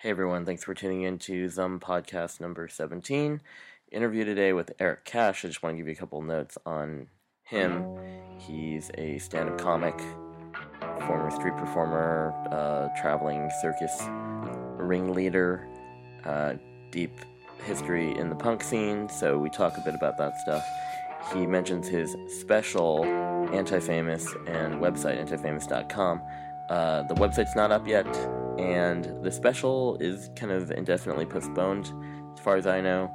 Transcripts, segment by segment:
Hey everyone, thanks for tuning in to Zum Podcast number 17. Interview today with Eric Cash. I just want to give you a couple notes on him. He's a stand up comic, former street performer, uh, traveling circus ringleader, uh, deep history in the punk scene, so we talk a bit about that stuff. He mentions his special, Anti Famous, and website, antifamous.com. Uh, the website's not up yet, and the special is kind of indefinitely postponed, as far as I know.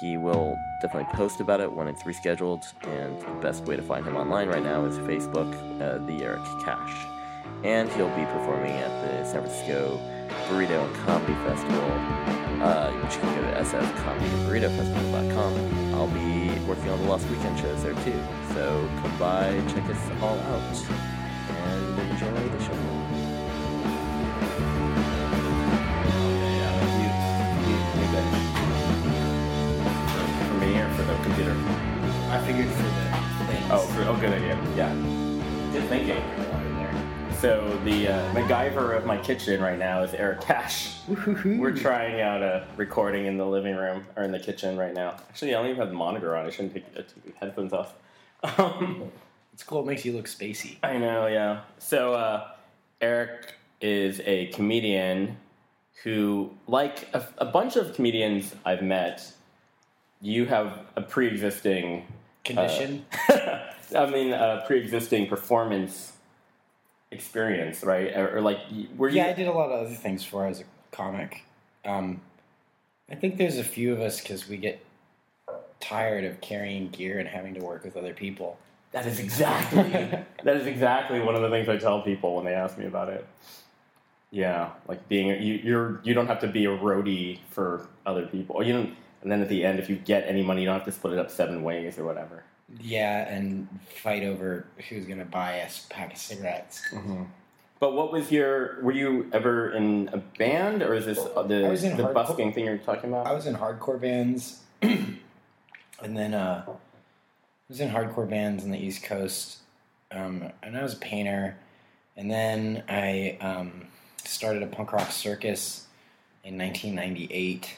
He will definitely post about it when it's rescheduled, and the best way to find him online right now is Facebook, uh, the Eric Cash. And he'll be performing at the San Francisco Burrito and Comedy Festival, uh, which you can go to sfcomedyburritofestival.com. I'll be working on the Lost Weekend shows there too, so come by, check us all out, and enjoy the show. Computer? I figured for the things. Oh, for, oh, good idea. Yeah. Good thinking. So the uh, MacGyver of my kitchen right now is Eric Cash. We're trying out a recording in the living room or in the kitchen right now. Actually, I don't even have the monitor on. I shouldn't take, take the headphones off. Um, It's cool. It makes you look spacey. I know, yeah. So uh, Eric is a comedian who, like a, a bunch of comedians I've met, you have a pre-existing Condition. I mean, a pre-existing performance experience, right? Or, or like, were you? yeah, I did a lot of other things for as a comic. Um, I think there's a few of us because we get tired of carrying gear and having to work with other people. That is exactly. that is exactly one of the things I tell people when they ask me about it. Yeah, like being you, you're you don't have to be a roadie for other people. You don't, and then at the end, if you get any money, you don't have to split it up seven ways or whatever. Yeah, and fight over who's going to buy us a pack of cigarettes. But what was your? Were you ever in a band, or is this uh, the I was in the hardcore- busking thing you're talking about? I was in hardcore bands, and then uh, I was in hardcore bands on the East Coast, um, and I was a painter. And then I um, started a punk rock circus in 1998.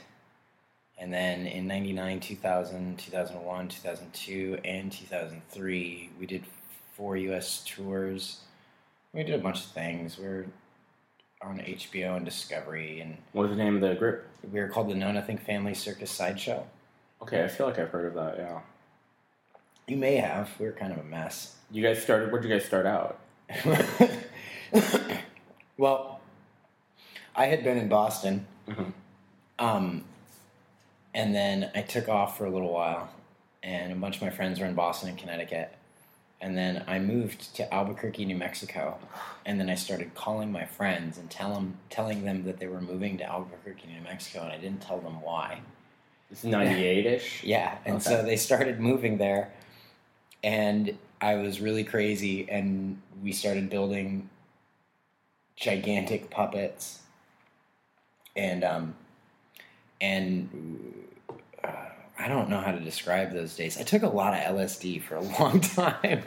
And then in 99, 2000, 2001, 2002, and 2003, we did four US tours. We did a bunch of things. We were on HBO and Discovery, and what was the name of the group? we were called the Know Nothing Family Circus Sideshow. Okay, I feel like I've heard of that. Yeah. You may have. We were kind of a mess. You guys started. Where'd you guys start out? well, I had been in Boston, Mhm. um, and then I took off for a little while, and a bunch of my friends were in Boston and Connecticut. And then I moved to Albuquerque, New Mexico, and then I started calling my friends and tell them, telling them that they were moving to Albuquerque, New Mexico, and I didn't tell them why. It's ninety eight ish. Yeah, and Okay. so they started moving there, and I was really crazy, and we started building gigantic puppets, and um, and uh, I don't know how to describe those days. I took a lot of LSD for a long time.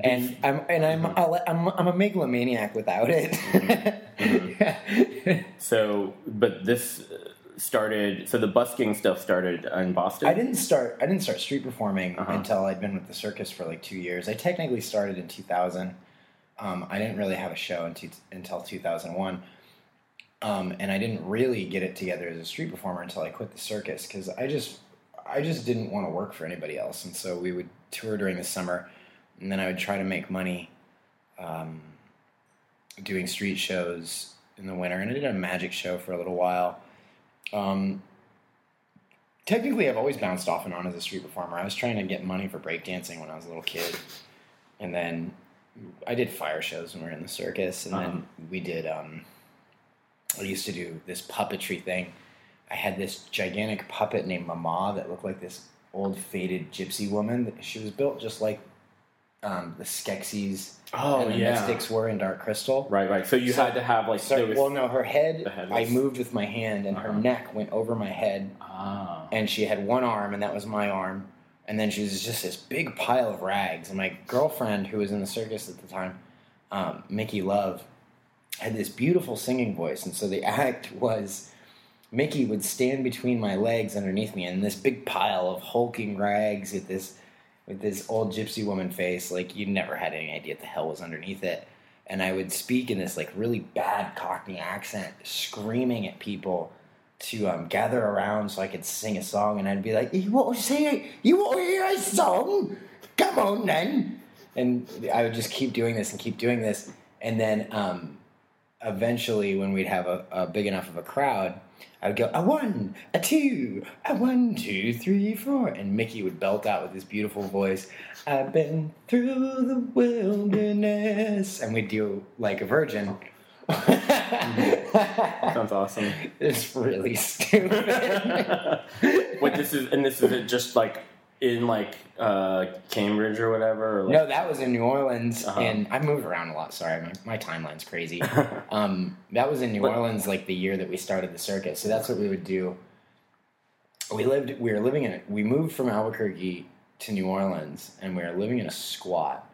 And I'm and I'm I'm I'm a megalomaniac without it. So, but this started. So the busking stuff started in Boston. I didn't start. I didn't start street performing Uh-huh. until I'd been with the circus for like two years. I technically started in 2000. Um, I didn't really have a show until, until 2001, um, and I didn't really get it together as a street performer until I quit the circus because I just I just didn't want to work for anybody else, and so we would tour during the summer, and then I would try to make money um, doing street shows in the winter, and I did a magic show for a little while. Um, technically I've always bounced off and on as a street performer. I was trying to get money for breakdancing when I was a little kid. And then I did fire shows when we were in the circus and then we did um I used to do this puppetry thing. I had this gigantic puppet named Mama that looked like this old faded gypsy woman. She was built just like um, the Skeksis Oh, and the yeah. Mystics were in Dark Crystal. Right, right. So you So- had to have like Sorry, was- well, no, her head, head I moved with my hand, and her Uh-huh. neck went over my head, Ah. and she had one arm, and that was my arm. And then she was just this big pile of rags. And my girlfriend, who was in the circus at the time, um, Mickey Love, had this beautiful singing voice. And so the act was Mickey would stand between my legs underneath me, and this big pile of hulking rags with this with this old gypsy woman face, like you never had any idea what the hell was underneath it. And I would speak in this like really bad Cockney accent, screaming at people to um, gather around so I could sing a song. And I'd be like, "You want to sing? You want to hear a song? Come on, then!" And I would just keep doing this and keep doing this. And then um, eventually, when we'd have a, a big enough of a crowd, I would go a one, a two, a one, two, three, four, and Mickey would belt out with his beautiful voice. I've been through the wilderness, and we'd do like a virgin. Mm-hmm. Sounds awesome. it's really stupid. Wait, this is and this is it just like in like uh, Cambridge or whatever. Or like, no, that was in New Orleans, Uh-huh. and I moved around a lot. Sorry, my, my timeline's crazy. um, that was in New But- Orleans, like the year that we started the circus. So that's what we would do. We lived. We were living in. A, we moved from Albuquerque to New Orleans, and we were living in a squat.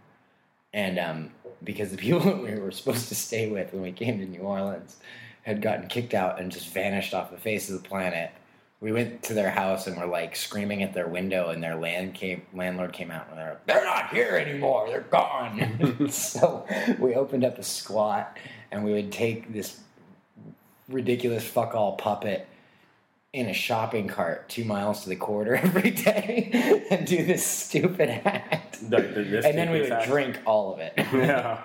And um, because the people that we were supposed to stay with when we came to New Orleans had gotten kicked out and just vanished off the face of the planet, we went to their house and were like screaming at their window, and their land came, landlord came out and they're like, "They're not here anymore. They're gone." so we opened up a squat, and we would take this ridiculous fuck all puppet in a shopping cart two miles to the quarter every day and do this stupid act. The- the- this and then we would act. drink all of it. yeah.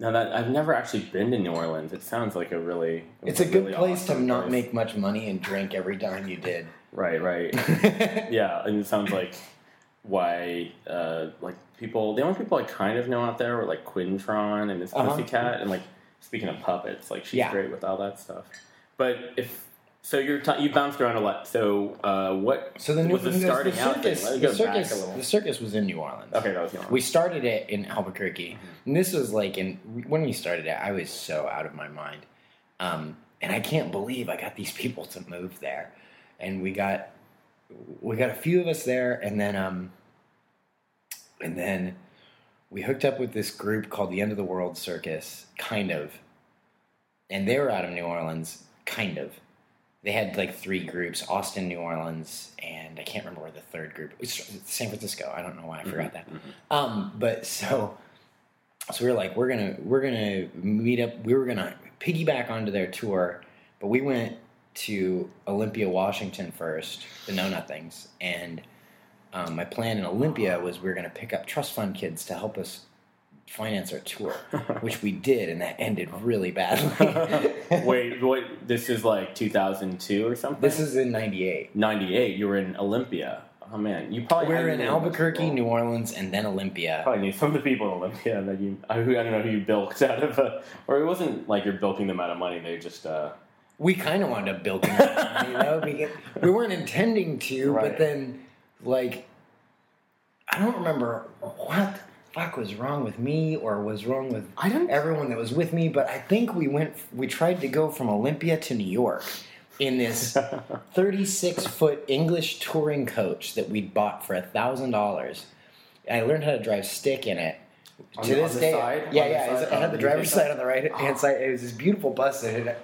Now that I've never actually been to New Orleans. It sounds like a really It's a good really place to awesome not place. make much money and drink every time you did. Right, right. yeah, and it sounds like why uh, like people the only people I kind of know out there were like Quintron and Miss Uh-huh. Pussycat and like speaking of puppets, like she's Yeah. great with all that stuff. But if so, you're t- you bounced around a lot. So uh, what So the new was the starting the out circus, Let the circus, the circus was in New Orleans. Okay, that was New Orleans. We started it in Albuquerque, and this was like in when we started it. I was so out of my mind, um, and I can't believe I got these people to move there, and we got we got a few of us there, and then um, and then we hooked up with this group called the End of the World Circus, kind of, and they were out of New Orleans, kind of. They had like three groups: Austin, New Orleans, and I can't remember where the third group. San Francisco. I don't know why I forgot that. Um, but so, so we were like, we're gonna we're gonna meet up. We were gonna piggyback onto their tour, but we went to Olympia, Washington first, the Know Nothings, and um, my plan in Olympia was we were gonna pick up trust fund kids to help us finance our tour, which we did, and that ended really badly. Wait, what? This is like 2002 or something. this is in '98. 98. You were in Olympia. Oh man, you probably were in Albuquerque, New Orleans, and then Olympia. Probably knew some of the people in Olympia that you. I, I don't know who you bilked out of, uh, or it wasn't like you're bilking them out of money. They just. Uh, we kind of wound up building it, you know, we weren't intending to, Right. but then, like, I don't remember what fuck was wrong with me or was wrong with I don't- everyone that was with me, but I think we went, we tried to go from Olympia to New York in this 36 foot English touring coach that we'd bought for a thousand dollars. I learned how to drive stick in it. On to the- this on the day, side? yeah, yeah, side? it had Oh, the driver's side on the right oh. hand side. It was this beautiful bus that had.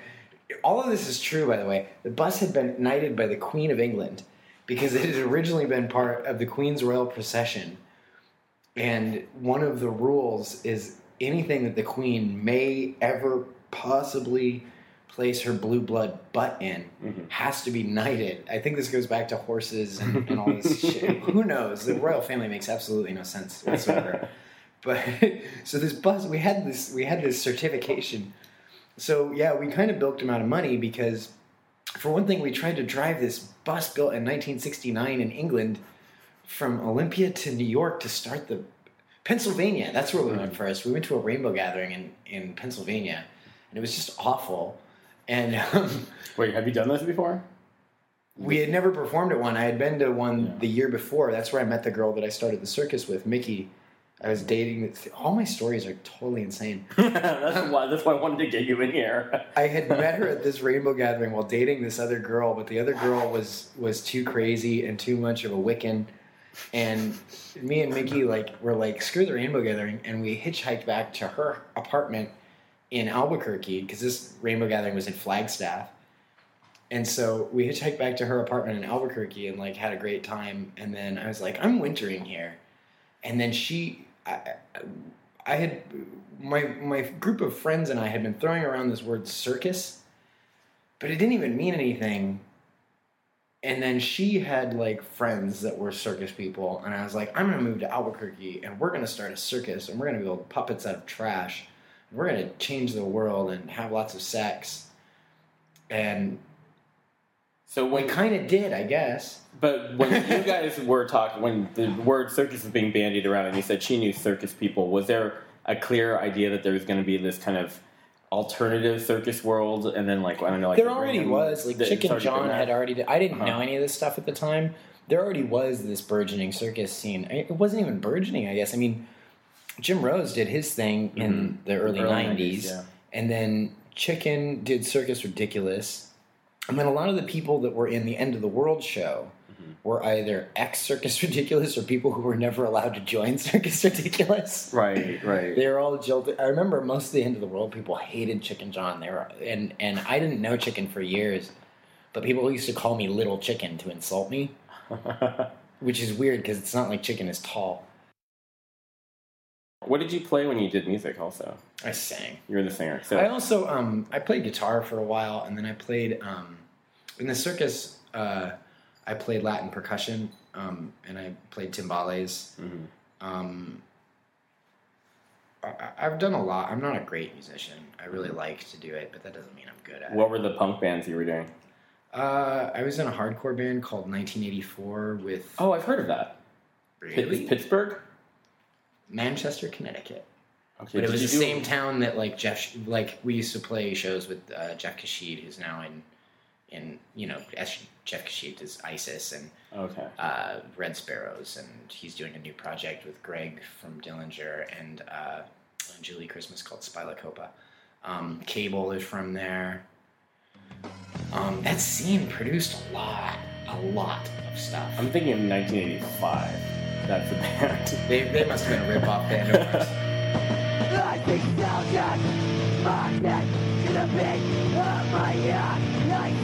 All of this is true, by the way. The bus had been knighted by the Queen of England because it had originally been part of the Queen's royal procession. And one of the rules is anything that the Queen may ever possibly place her blue blood butt in mm-hmm. has to be knighted. I think this goes back to horses and, and all this shit. Who knows? The royal family makes absolutely no sense whatsoever. But so this bus, we had this, we had this certification. So yeah, we kind of bilked him out of money because, for one thing, we tried to drive this bus built in 1969 in England from Olympia to New York to start the Pennsylvania. That's where we went first. We went to a rainbow gathering in in Pennsylvania, and it was just awful. And um, Wait, have you done this before? we had never performed at one. I had been to one Yeah. the year before. That's where I met the girl that I started the circus with, Mickey. I was dating. All my stories are totally insane. that's why. That's why I wanted to get you in here. I had met her at this rainbow gathering while dating this other girl, but the other girl was was too crazy and too much of a Wiccan. And me and Mickey like were like screw the rainbow gathering, and we hitchhiked back to her apartment in Albuquerque because this rainbow gathering was in Flagstaff. And so we hitchhiked back to her apartment in Albuquerque and like had a great time. And then I was like, I'm wintering here. And then she, I, I had my my group of friends and I had been throwing around this word circus, but it didn't even mean anything. And then she had like friends that were circus people, and I was like, I'm gonna move to Albuquerque and we're gonna start a circus and we're gonna build puppets out of trash. And we're gonna change the world and have lots of sex. And So we kind of did, I guess. But when you guys were talking, when the word circus was being bandied around, and you said she knew circus people, was there a clear idea that there was going to be this kind of alternative circus world, and then like I don't know, like there the already random- was like that Chicken John had already. Did, I didn't Uh-huh. know any of this stuff at the time. There already was this burgeoning circus scene. It wasn't even burgeoning, I guess. I mean, Jim Rose did his thing in the early, Mm-hmm. Early 90s, 90s, yeah. and then Chicken did Circus Redickuless. And then a lot of the people that were in the End of the World show Mm-hmm. were either ex Circus Redickuless or people who were never allowed to join Circus Redickuless. Right, right. They were all jilted. I remember most of the end of the world people hated Chicken John. They were and and I didn't know Chicken for years, but people used to call me Little Chicken to insult me, which is weird because it's not like Chicken is tall. what did you play when you did music? Also, I sang. you were the singer. So I also um I played guitar for a while, and then I played um in the circus. Uh, I played Latin percussion, um, and I played timbales. Mhm. Um, I, I've done a lot. I'm not a great musician. I really like to do it, but that doesn't mean I'm good at it. what were the punk bands you were doing? Uh, I was in a hardcore band called 1984 with Oh, I've heard of that. Really? Pittsburgh. Manchester, Connecticut. Okay, But it was the same town that like Jeff, like we used to play shows with uh, Jeff Caxide, who's now in, in you know, as Jeff Caxide is ISIS and Okay. uh, Red Sparrows, and he's doing a new project with Greg from Dillinger and uh, Julie Christmas called Spylacopa. Um, Cable is from there. Um, that scene produced a lot, a lot of stuff. I'm thinking of 1985. That's the band. They, they must have been a rip-off band of ours. I think soldiers magnet to the beat of my heart.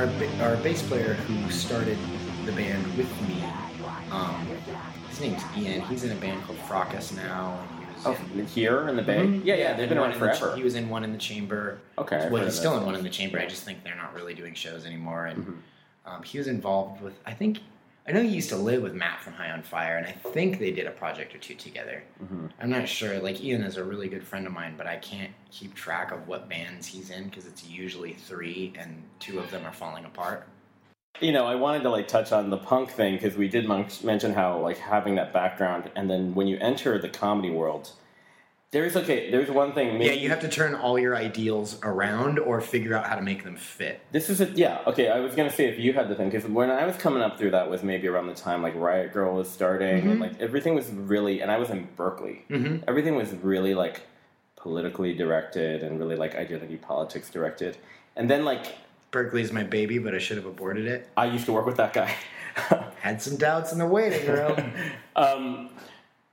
Our, our bass player who started the band with me, um, his name's Ian. He's in a band called Fracas now. And he was Oh, in, here in the Bay? Mhm. Yeah, yeah, they've been one around in the ch- forever. he was in one in the chamber. Okay, well, he's still in one in the chamber. I just think they're not really doing shows anymore. And Mhm. um, he was involved with. I think I know he used to live with Matt from High on Fire, and I think they did a project or two together. Mhm. I'm not sure. Like Ian is a really good friend of mine, but I can't keep track of what bands he's in because it's usually three, and two of them are falling apart. You know, I wanted to like touch on the punk thing because we did mention how like having that background, and then when you enter the comedy world, there's okay. There's one thing. Maybe, Yeah, you have to turn all your ideals around or figure out how to make them fit. This is a yeah. Okay, I was gonna say if you had the thing because when I was coming up through that was maybe around the time like Riot Grrrl was starting and like everything was really and I was in Berkeley. Mhm. Everything was really like politically directed and really like identity politics directed. And then like Berkeley is my baby, but I should have aborted it. I used to work with that guy. Had some doubts in the waiting room. um,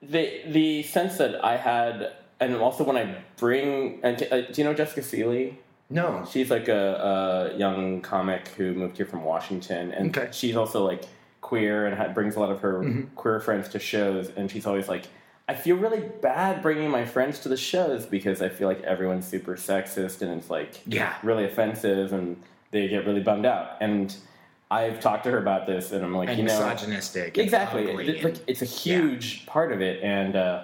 the the sense that I had, and also when I bring, and uh, do you know Jessica Seeley? No. She's like a, a young comic who moved here from Washington, and Okay. she's also like queer and ha- brings a lot of her Mhm. queer friends to shows. And she's always like, I feel really bad bringing my friends to the shows because I feel like everyone's super sexist and it's like Yeah. really offensive, and they get really bummed out. And I've talked to her about this, and I'm like, And you know, misogynistic. exactly. It's, like, it's a huge part of it, and uh,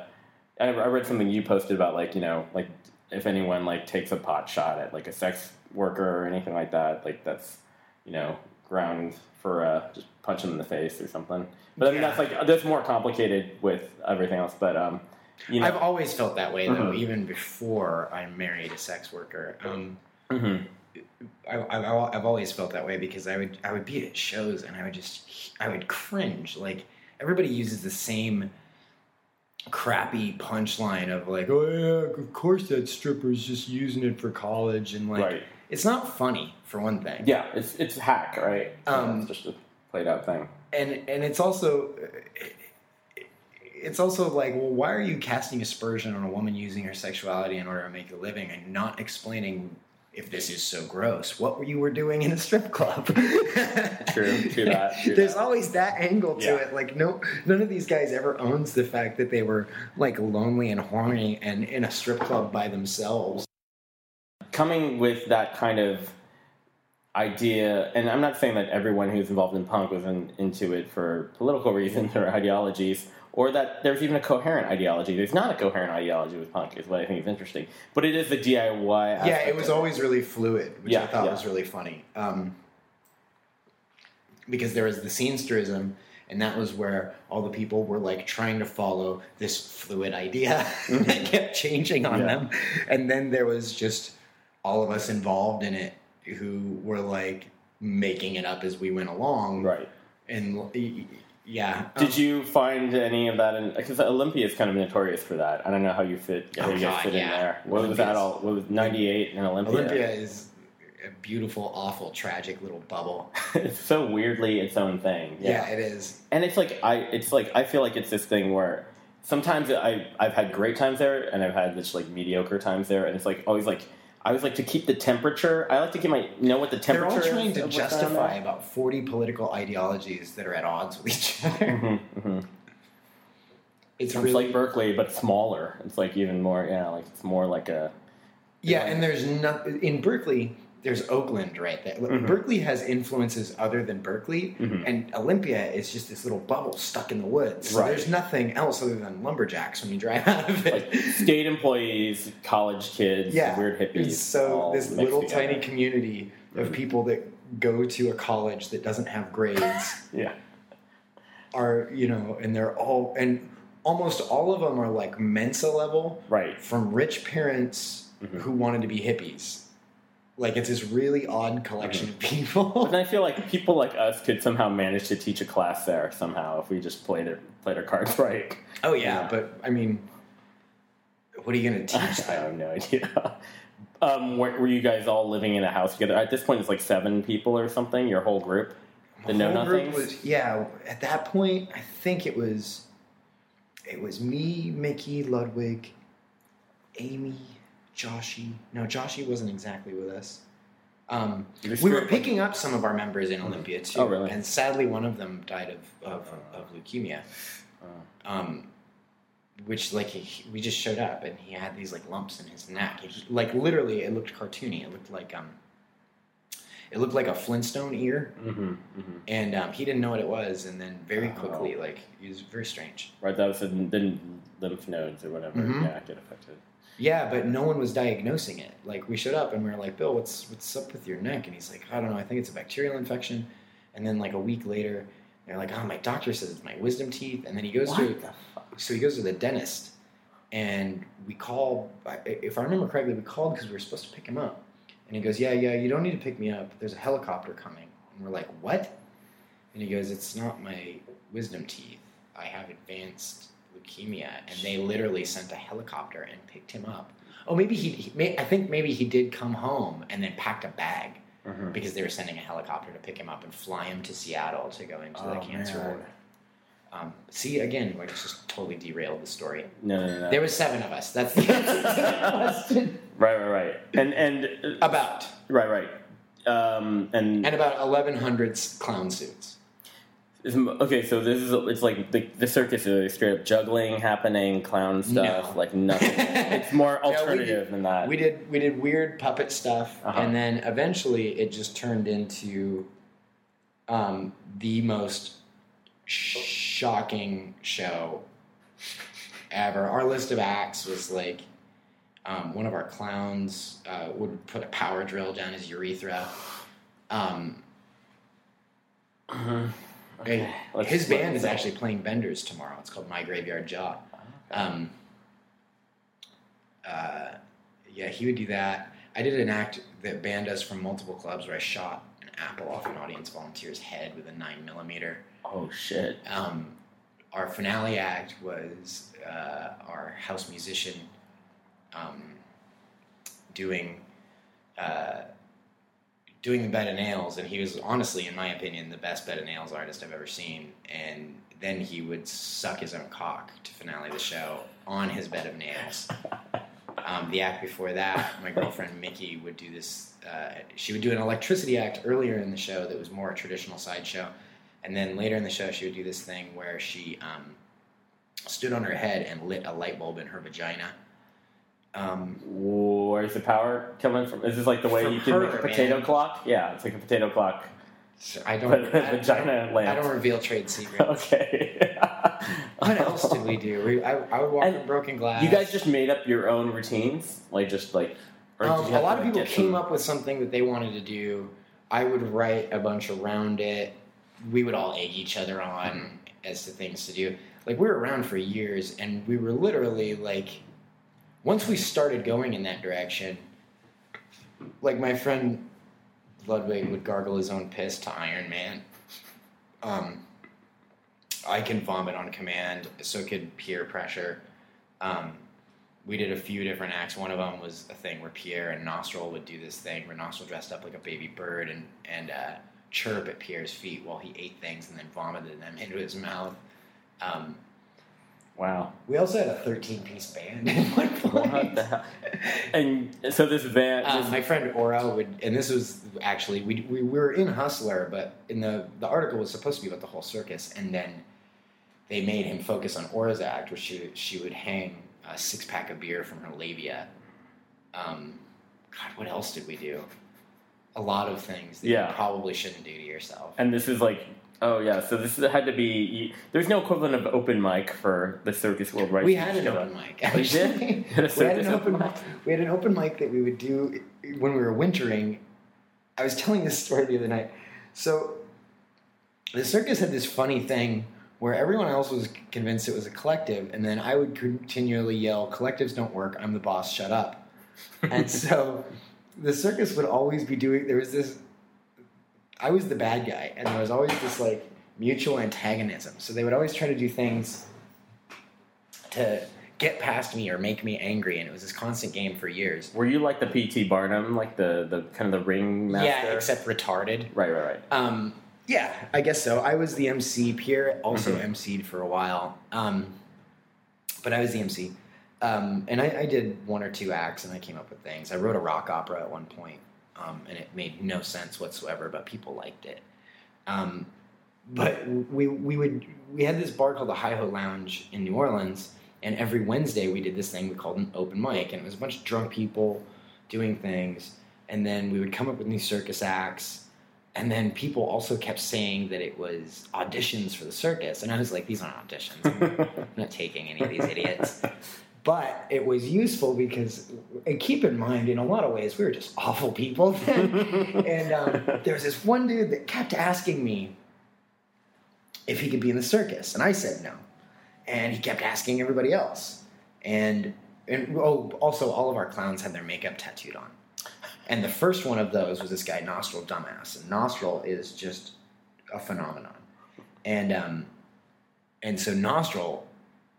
I, I read something you posted about like you know like if anyone like takes a pot shot at like a sex worker or anything like that, like that's you know ground for uh, just punch them in the face or something. But I mean Yeah. that's like that's more complicated with everything else. But um, you know, I've always felt that way though, Mhm. even before I married a sex worker. Um, mhm. I, I, I've always felt that way because I would I would be at shows and I would just I would cringe. Like everybody uses the same crappy punchline of like, oh yeah, of course that stripper's just using it for college and like right. it's not funny for one thing. Yeah, it's it's hack, right? Um, it's just a played out thing. and and it's also it's also like well why are you casting aspersion on a woman using her sexuality in order to make a living and not explaining if this is so gross what you were doing in a strip club True, true that, true there's that. always that angle to Yeah. it like no none of these guys ever owns the fact that they were like lonely and horny and in a strip club by themselves coming with that kind of idea, and I'm not saying that everyone who's involved in punk was in, into it for political reasons or ideologies, or that there's even a coherent ideology. There's not a coherent ideology with punk, is what I think is interesting. But it is the DIY. yeah it was always really fluid which i thought yeah. was really funny um, because there was the scenesterism and that was where all the people were like trying to follow this fluid idea that kept changing on Mm-hmm. Yeah. them and then there was just all of us involved in it who were like making it up as we went along Right. and yeah Did Um, you find any of that? in Because Olympia is kind of notorious for that. I don't know how you fit. How Oh, you God, fit in yeah. there. What was that all? What was '98 in Olympia? olympia is a beautiful awful tragic little bubble it's so weirdly its own thing. yeah it is and it's like I it's like I feel like it's this thing where sometimes I I've had great times there and I've had this like mediocre times there and it's like always like I always like to keep the temperature. I like to keep my know what the temperature. They're all trying is to of what's going on justify about 40 political ideologies that are at odds with each other. Mhm, mhm. It's It's really like Berkeley, but smaller. It's like even more. Yeah, like it's more like a. yeah, and there's not in Berkeley. There's Oakland right there. Mhm. Berkeley has influences other than Berkeley, Mhm. and Olympia is just this little bubble stuck in the woods. So Right. there's nothing else other than lumberjacks when you drive out of it. Like state employees, college kids, yeah, weird hippies. It's so this little together. tiny community of Mhm. people that go to a college that doesn't have grades. Yeah, are you know and they're all and almost all of them are like mensa level right. from rich parents Mhm. who wanted to be hippies like it's this really odd collection of people And I feel like people like us could somehow manage to teach a class there somehow if we just played it, played our cards right. oh yeah, Yeah. but i mean what are you going to teach I have no idea. Um, were, were you guys all living in a house together? At this point, it's like seven people or something. Your whole group, the The know whole group nothings. was yeah at that point i think it was it was me mickey ludwig amy joshy no joshy wasn't exactly with us um, we were picking up some of our members in Olympia too, Oh, really? and sadly, one of them died of of, of leukemia. Uh, Um, which like he, we just showed up and he had these like lumps in his neck. He, like literally, it looked cartoony. It looked like um, it looked like a Flintstone ear, mm-hmm, mm-hmm. and um, he didn't know what it was. And then very Oh. quickly, like it was very strange. Right, that was the, the lymph nodes or whatever. Mhm. Yeah, get affected. Yeah, but no one was diagnosing it. Like we showed up and we were like, "Bill, what's what's up with your neck?" And he's like, "I don't know. I think it's a bacterial infection." And then like a week later, they're like, "Oh, my doctor says it's my wisdom teeth." And then he goes What to the fuck? so he goes to the dentist, and we call. If I remember correctly, we called because we were supposed to pick him up. And he goes, "Yeah, yeah, you don't need to pick me up. There's a helicopter coming." And we're like, "What?" And he goes, "It's not my wisdom teeth. I have advanced leukemia." And they literally sent a helicopter and picked him up. Oh, maybe he. he may, I think maybe he did come home and then packed a bag Mhm. because they were sending a helicopter to pick him up and fly him to Seattle to go into the Oh, cancer man. ward. Um, see, again, like just totally derailed the story. No, no, no. There was seven of us. That's the the question. right, right, right. And and uh, About right, right. Um, and and about eleven hundred clown suits. Is- Okay, so this is it's like the, the circus is straight up juggling happening, clown stuff, No. like nothing. it's more Yeah, we alternative did- than that. We did we did weird puppet stuff, Uh-huh. and then eventually it just turned into um, the most shocking show ever. Our list of acts was like um, one of our clowns uh, would put a power drill down his urethra. Um, Okay, his band is actually playing Benders tomorrow. It's called My Graveyard Jaw. Um, uh, yeah, he would do that. I did an act that band does from multiple clubs where I shot an apple off an audience volunteer's head with a nine millimeter. Oh shit! Um, our finale act was uh, our house musician um, doing uh, doing the bed of nails, and he was honestly, in my opinion, the best bed of nails artist I've ever seen. And then he would suck his own cock to finale the show on his bed of nails. Um, the act before that, my girlfriend Mickey would do this. Uh, she would do an electricity act earlier in the show that was more a traditional sideshow, and then later in the show, she would do this thing where she um, stood on her head and lit a light bulb in her vagina. Um, Where's the power coming from? Is this like the way you can make a potato man. clock? Yeah, it's like a potato clock. so I don't. But I, vagina I lamp. don't reveal trade secrets. Okay. What else did we do? We, I, I would walk And in broken glass. You guys just made up your own routines, like just like. Um, a lot of people came up with something that they wanted to do. I would write a bunch around it. We would all egg each other on as to things to do. Like we were around for years, and we were literally like, once we started going in that direction, like my friend Ludwig would gargle his own piss to Iron Man. Um, I can vomit on command, so could peer pressure. Um, we did a few different acts. One of them was a thing where Pierre and Nostril would do this thing where Nostril dressed up like a baby bird and and uh, chirp at Pierre's feet while he ate things and then vomited them into his mouth. Um, Wow. we also had a 13 piece band at one point. What the hell? And so this van. This- my friend Ora would, and this was actually we, we we were in Hustler, but in the the article was supposed to be about the whole circus, and then they made him focus on Ora's act, where she would- she would hang a six pack of beer from her labia. Um, God, what else did we do? A lot of things that Yeah. you probably shouldn't do to yourself. And this is like, oh yeah, so this had to be. There's no equivalent of open mic for the Circus World Right. we had an open mic. Oh? Actually. You we had an open mic. We had an open mic that we would do when we were wintering. I was telling this story the other night. So the circus had this funny thing where everyone else was convinced it was a collective, and then I would continually yell, "Collectives don't work. I'm the boss. Shut up." and so the circus would always be doing. There was this. I was the bad guy, and there was always this like mutual antagonism. So they would always try to do things to get past me or make me angry, and it was this constant game for years. Were you like the P.T. Barnum, like the the kind of the ring master? Yeah, except retarded. Right, right, right. Um, yeah, I guess so. I was the MC. Pierre also Mhm. MC'd for a while, um, but I was the MC. Um, and I, I did one or two acts, and I came up with things. I wrote a rock opera at one point, um, and it made no sense whatsoever, but people liked it. Um, but we we would we had this bar called the Hi Ho Lounge in New Orleans, and every Wednesday we did this thing we called an open mic, and it was a bunch of drunk people doing things, and then we would come up with new circus acts. And then people also kept saying that it was auditions for the circus, and I was like, "These aren't auditions. I'm not taking any of these idiots." But it was useful because, and keep in mind, in a lot of ways, we were just awful people. and um, there was this one dude that kept asking me if he could be in the circus, and I said no. And he kept asking everybody else. And and oh, also all of our clowns had their makeup tattooed on. And the first one of those was this guy Nostril Dumbass, and Nostril is just a phenomenon. And um, and so Nostril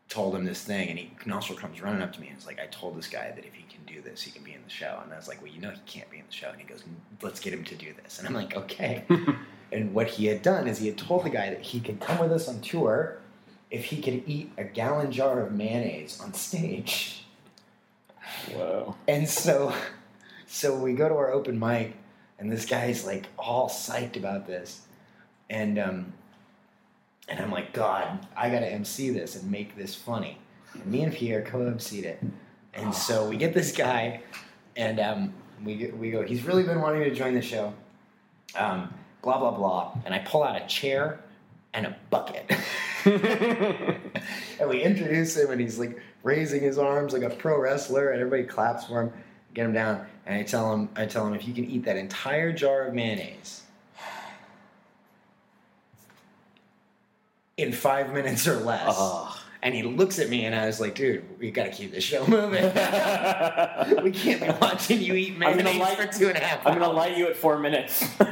told him this thing, and he Nostril comes running up to me and is like, "I told this guy that if he can do this, he can be in the show." And I was like, "Well, you know, he can't be in the show." And he goes, "Let's get him to do this." And I'm like, "Okay." and what he had done is he had told the guy that he could come with us on tour, if he could eat a gallon jar of mayonnaise on stage. Whoa. And so, so we go to our open mic, and this guy's like all psyched about this, and um, and I'm like, God, I gotta MC this and make this funny. And me and Pierre co-MC'd it, and so we get this guy, and um, we we go. He's really been wanting to join the show. Um, blah blah blah, and I pull out a chair and a bucket. and we introduce him, and he's like raising his arms like a pro wrestler, and everybody claps for him, get him down. And I tell him, I tell him, if you can eat that entire jar of mayonnaise in five minutes or less. Oh. And he looks at me, and I was like, "Dude, we got to keep this show moving. we can't be watching you eat I'm gonna mayonnaise light- for two and a half I'm gonna light you at four minutes.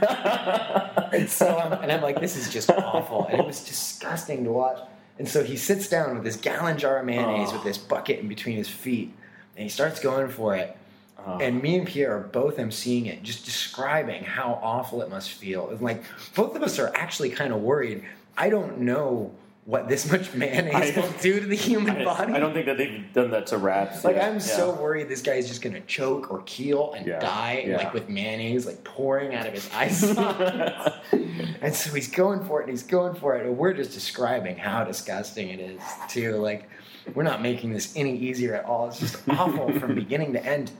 And so I'm, and I'm like, this is just awful. And it was disgusting to watch. And so he sits down with this gallon jar of mayonnaise Oh. with this bucket in between his feet. And he starts going for it. Oh. And me and Pierre are both emceeing it, just describing how awful it must feel. And like, both of us are actually kind of worried. I don't know what this much mayonnaise will do to the human I, body. I don't think that they've done that to rats. Like yet. I'm Yeah. so worried this guy's just gonna choke or keel and Yeah, die, yeah. like with mayonnaise like pouring out of his eye sockets. and so he's going for it, and he's going for it, and we're just describing how disgusting it is too. Like we're not making this any easier at all. It's just awful from beginning to end.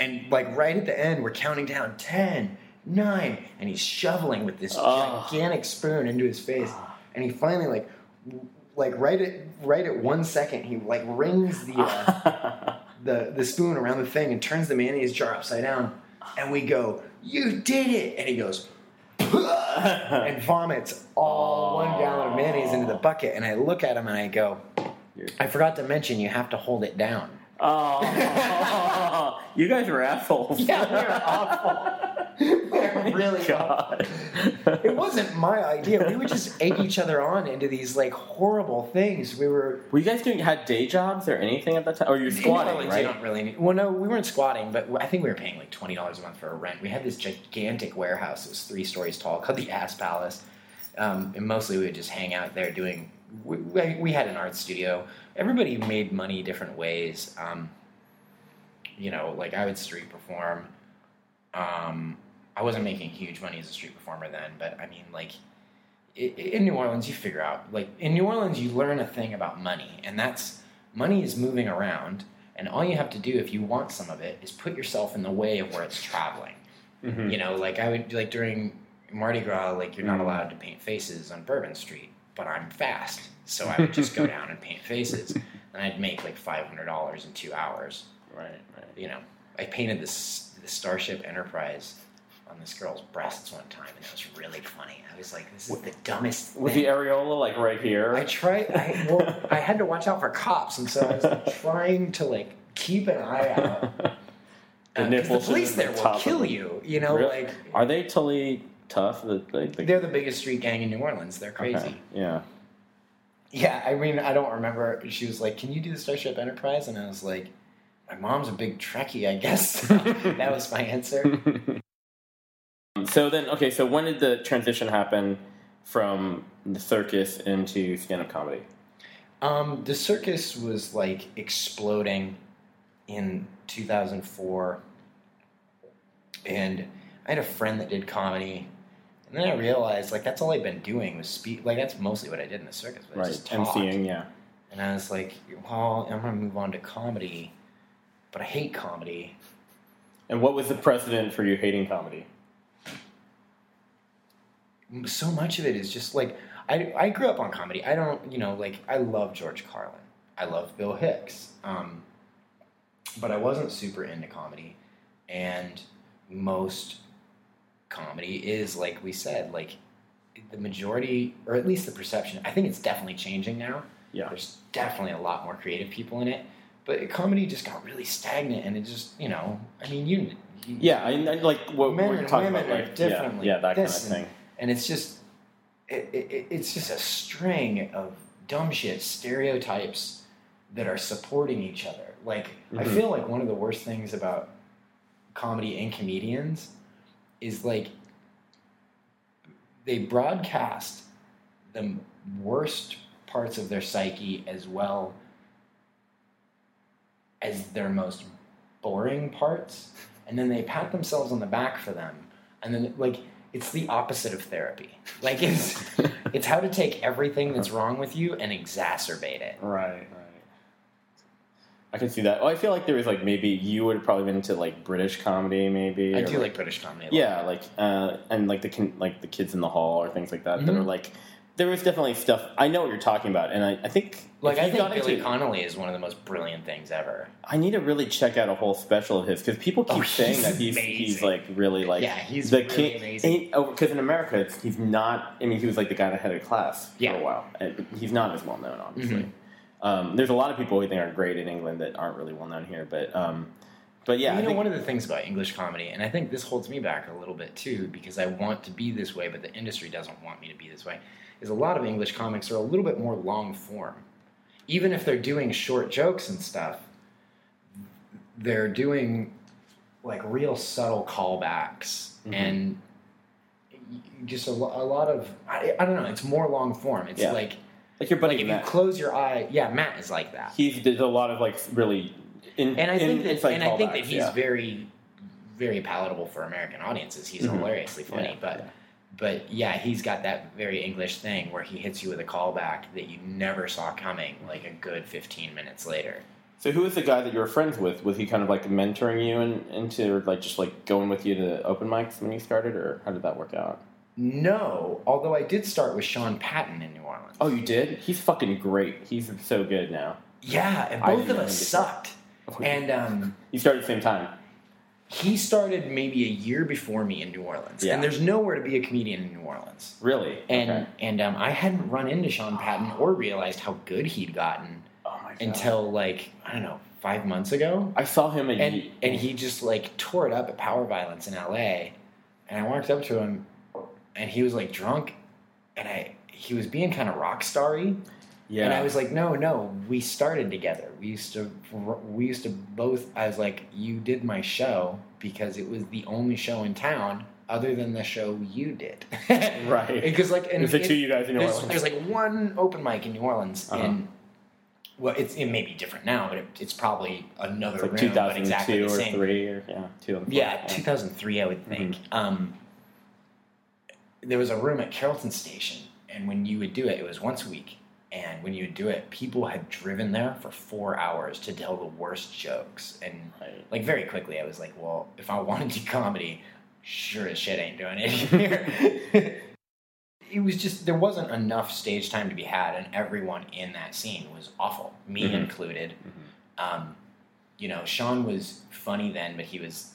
And like right at the end, we're counting down ten, nine, and he's shoveling with this Oh. gigantic spoon into his face, ah. and he finally like. Like right at right at one second, he like rings the uh, the the spoon around the thing and turns the mayonnaise jar upside down, and we go, "You did it!" And he goes, and vomits all one gallon of mayonnaise into the ah. bucket. And I look at him and I go, "I forgot to mention you have to hold it down." Oh, you guys are assholes. Yeah, they're awful. they're really awful. God. It wasn't my idea. We would just egg each other on into these like horrible things. We were Were you guys doing had day jobs or anything at that time? Or you're squatting, Orleans, right? You don't really need. Well, no, we weren't squatting, but I think we were paying like twenty dollars a month for a rent. We had this gigantic warehouse. It was three stories tall, called the Ass Palace, um, and mostly we would just hang out there doing. We, we, we had an art studio. Everybody made money different ways. Um, you know, like I would street perform. Um, I wasn't making huge money as a street performer then, but I mean, like in New Orleans, you figure out like in New Orleans, you learn a thing about money, and that's money is moving around, and all you have to do if you want some of it is put yourself in the way of where it's traveling. Mhm. You know, like I would like during Mardi Gras, like you're not Mm. allowed to paint faces on Bourbon Street, but I'm fast, so I would just go down and paint faces, and I'd make like five hundred dollars in two hours Right, right. you know, I painted this the Starship Enterprise on this girl's breasts one time, and it was really funny. I was like, "This is the dumbest." With thing. the areola like right here? I tried. I well, I had to watch out for cops, and so I was like, trying to like keep an eye out. The Uh, nipples the police there the will kill you. You know, Really? like Are they totally tough? The, the, they're the biggest street gang in New Orleans. They're crazy. Okay, Yeah. Yeah, I mean, I don't remember. She was like, "Can you do the Starship Enterprise?" And I was like, "My mom's a big Trekkie, I guess." that was my answer. So then, okay, so when did the transition happen from the circus into stand up comedy? Um, the circus was like exploding in 2004, and I had a friend that did comedy, and then I realized like that's all I'd been doing was speak. Like that's mostly what I did in the circus. Right, just talk. MCing, yeah. And I was like, well, I'm gonna move on to comedy, but I hate comedy. And what was the precedent for you hating comedy? So much of it is just like I, I grew up on comedy. I don't, you know, like I love George Carlin. I love Bill Hicks. Um, but I wasn't super into comedy, and most comedy is like we said, like the majority, or at least the perception. I think it's definitely changing now. Yeah. There's definitely a lot more creative people in it, but comedy just got really stagnant, and it just, you know, I mean, you, you Yeah, I, I like what men we're and talking women about, are like differently. yeah, yeah, that kind of thing. And- it's just it, it, it's just a string of dumb shit stereotypes that are supporting each other like i Mhm. feel like one of the worst things about comedy and comedians is like they broadcast the worst parts of their psyche as well as their most boring parts, and then they pat themselves on the back for them, and then like it's the opposite of therapy. Like it's it's how to take everything that's wrong with you and exacerbate it. Right, right. I can see that. Oh, I feel like there was like maybe you would have probably been into like British comedy, maybe. I do like British comedy. a lot. yeah, like uh, and like the kin- like the kids in the hall or things like that. That Mhm. are like there was definitely stuff. I know what you're talking about, and I, I think Like if I think got Billy into- Connolly is one of the most brilliant things ever. I need to really check out a whole special of his because people keep Oh, saying he's that he's he's like really like Yeah, he's the really king. amazing. Because in America, it's, he's not. I mean, he was like the guy that headed class Yeah. for a while. And he's not as well known, obviously. Mhm. Um, there's a lot of people we think are great in England that aren't really well known here, but um, but yeah, you I know, think- one of the things about English comedy, and I think this holds me back a little bit too, because I want to be this way, but the industry doesn't want me to be this way, is a lot of English comics are a little bit more long form. Even if they're doing short jokes and stuff, they're doing like real subtle callbacks Mhm. and just a, a lot of I, I don't know. It's more long form. It's Yeah. like like your buddy like if you close your eye, yeah, Matt is like that. he did a lot of like really. In, and I think in, that, inside and I think that he's yeah. very, very palatable for American audiences. He's Mhm. hilariously funny, Yeah, but. But yeah, he's got that very English thing where he hits you with a callback that you never saw coming, like a good fifteen minutes later. So who was the guy that you were friends with? Was he kind of like mentoring you in, into or like just like going with you to open mics when you started, or how did that work out? No, although I did start with Sean Patton in New Orleans. Oh, you did? He's fucking great. He's so good now. yeah, and both of us sucked. And um, You started at the same time. He started maybe a year before me in New Orleans, Yeah. and there's nowhere to be a comedian in New Orleans. Really? And okay. and um, I hadn't run into Sean Patton or realized how good he'd gotten oh until like I don't know five months ago, I saw him a and ye- and he just like tore it up at Power Violence in L.A. And I walked up to him, and he was like drunk, and I he was being kind of rock starry, yeah. and I was like, no, no, we started together. We used to we used to both. I was like, you did my show because it was the only show in town other than the show you did, Right. Because like, and There's the it- two you guys in New there's, Orleans. there's like one open mic in New Orleans, Uh-huh. and well, it's it may be different now, but it, it's probably another It's like room, but 2002 exactly or three or yeah, 2004. Yeah, 2003, I would think. Mm-hmm. Um, there was a room at Carrollton Station, and when you would do it, it was once a week. And when you do it, people had driven there for four hours to tell the worst jokes. And Right. like very quickly, I was like, well, if I wanted to do comedy, sure as shit ain't doing it here. it was just there wasn't enough stage time to be had, and everyone in that scene was awful, me Mhm. included. Um, you know, Sean was funny then, but he was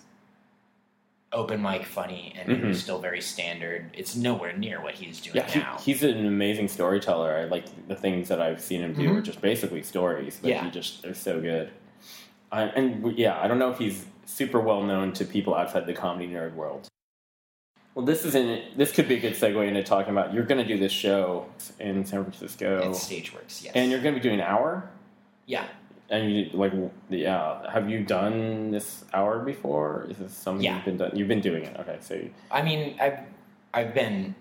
open mic funny, and he was Mhm. still very standard. It's nowhere near what he's doing Yeah, he, now. he's an amazing storyteller. I like the things that I've seen him do Mhm. are just basically stories, but Yeah. he just they're so good. I, and yeah, I don't know if he's super well known to people outside the comedy nerd world. Well, this is in this could be a good segue into talking about you're going to do this show in San Francisco, It's Stagewerx, yes. and you're going to be doing an hour. yeah, And you like, yeah, have you done this hour before? Is this something Yeah. you've been done? You've been doing it. Okay, so I mean, I've I've been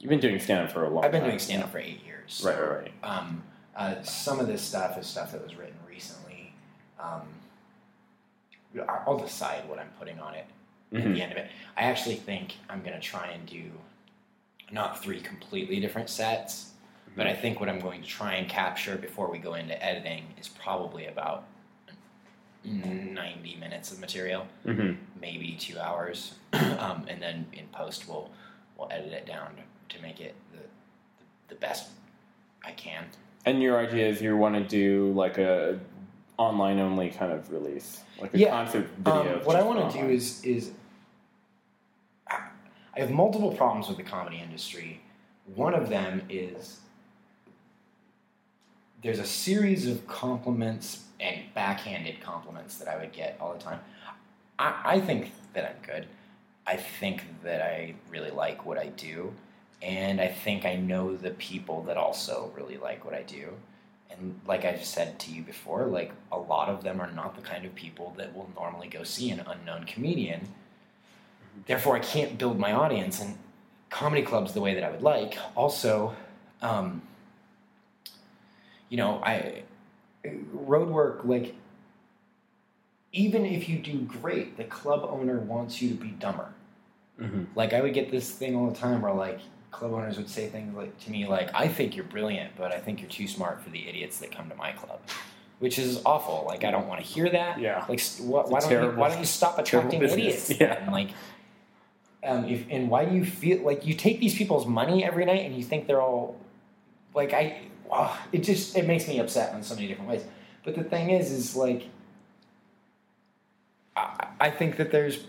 you've been doing stand up for a long. I've been time. doing stand up for eight years. Right, right, right. Um, uh, some of this stuff is stuff that was written recently. Um, I'll decide what I'm putting on it at Mhm. the end of it. I actually think I'm going to try and do not three completely different sets, but I think what I'm going to try and capture before we go into editing is probably about 90 minutes of material, hmm maybe two hours, um, and then in post we'll we'll edit it down to, to make it the, the best I can. And your idea is you want to do like a online only kind of release, like a Yeah. concert Um, video. what I want to do is is I have multiple problems with the comedy industry. One of them is there's a series of compliments and backhanded compliments that I would get all the time. I, I think that I'm good. I think that I really like what I do. And I think I know the people that also really like what I do. And like I just said to you before, like a lot of them are not the kind of people that will normally go see an unknown comedian. Therefore, I can't build my audience and comedy clubs the way that I would like. Also, um, you know, I road work like even if you do great, the club owner wants you to be dumber. Mm-hmm. Like I would get this thing all the time where like club owners would say things like to me like, "I think you're brilliant, but I think you're too smart for the idiots that come to my club," which is awful. Like I don't want to hear that. Yeah. Like s- wh- It's a why don't you, why don't you stop attracting idiots? Yeah. then? Like. Um, if, and why do you feel like you take these people's money every night and you think they're all like I? Wow, it just it makes me upset in so many different ways. But the thing is, is like I, I think that there's,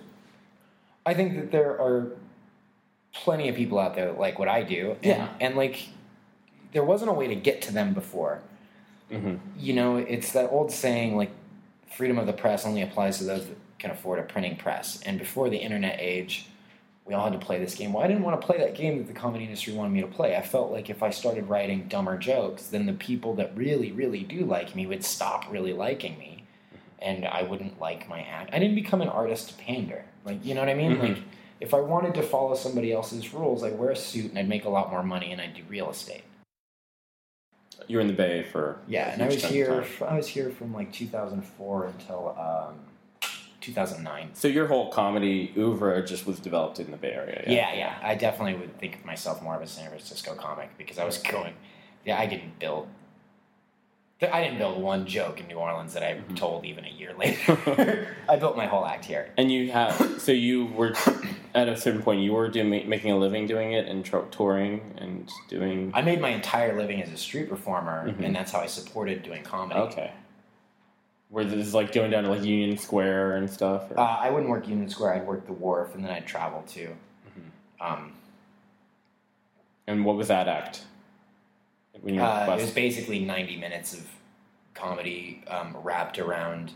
I think that there are plenty of people out there that like what I do, and, Yeah. and like there wasn't a way to get to them before. Mm-hmm. You know, it's that old saying like freedom of the press only applies to those that can afford a printing press. And before the internet age, we all had to play this game. Well, I didn't want to play that game that the comedy industry wanted me to play. I felt like if I started writing dumber jokes, then the people that really, really do like me would stop really liking me, and I wouldn't like my act. I didn't become an artist to pander. Like, you know what I mean? Mhm. Like, if I wanted to follow somebody else's rules, I'd wear a suit and I'd make a lot more money and I'd do real estate. You were in the Bay for Yeah, and I was here. I was here from like 2004 until um, 2009. So your whole comedy oeuvre just was developed in the Bay Area. Yeah, yeah. I definitely would think of myself more of a San Francisco comic because I was going. Yeah, I didn't build. I didn't build one joke in New Orleans that I Mm-hmm. told even a year later. I built my whole act here. And you have so you were at a certain point you were doing making a living doing it and tr- touring and doing. I made my entire living as a street performer, Mhm. and that's how I supported doing comedy. Okay. Where this is like going down to like Union Square and stuff. Or, Uh, I wouldn't work Union Square. I'd work the Wharf, and then I'd travel too. Mm-hmm. Um, and what was that act? Uh, it was basically 90 minutes of comedy um, wrapped around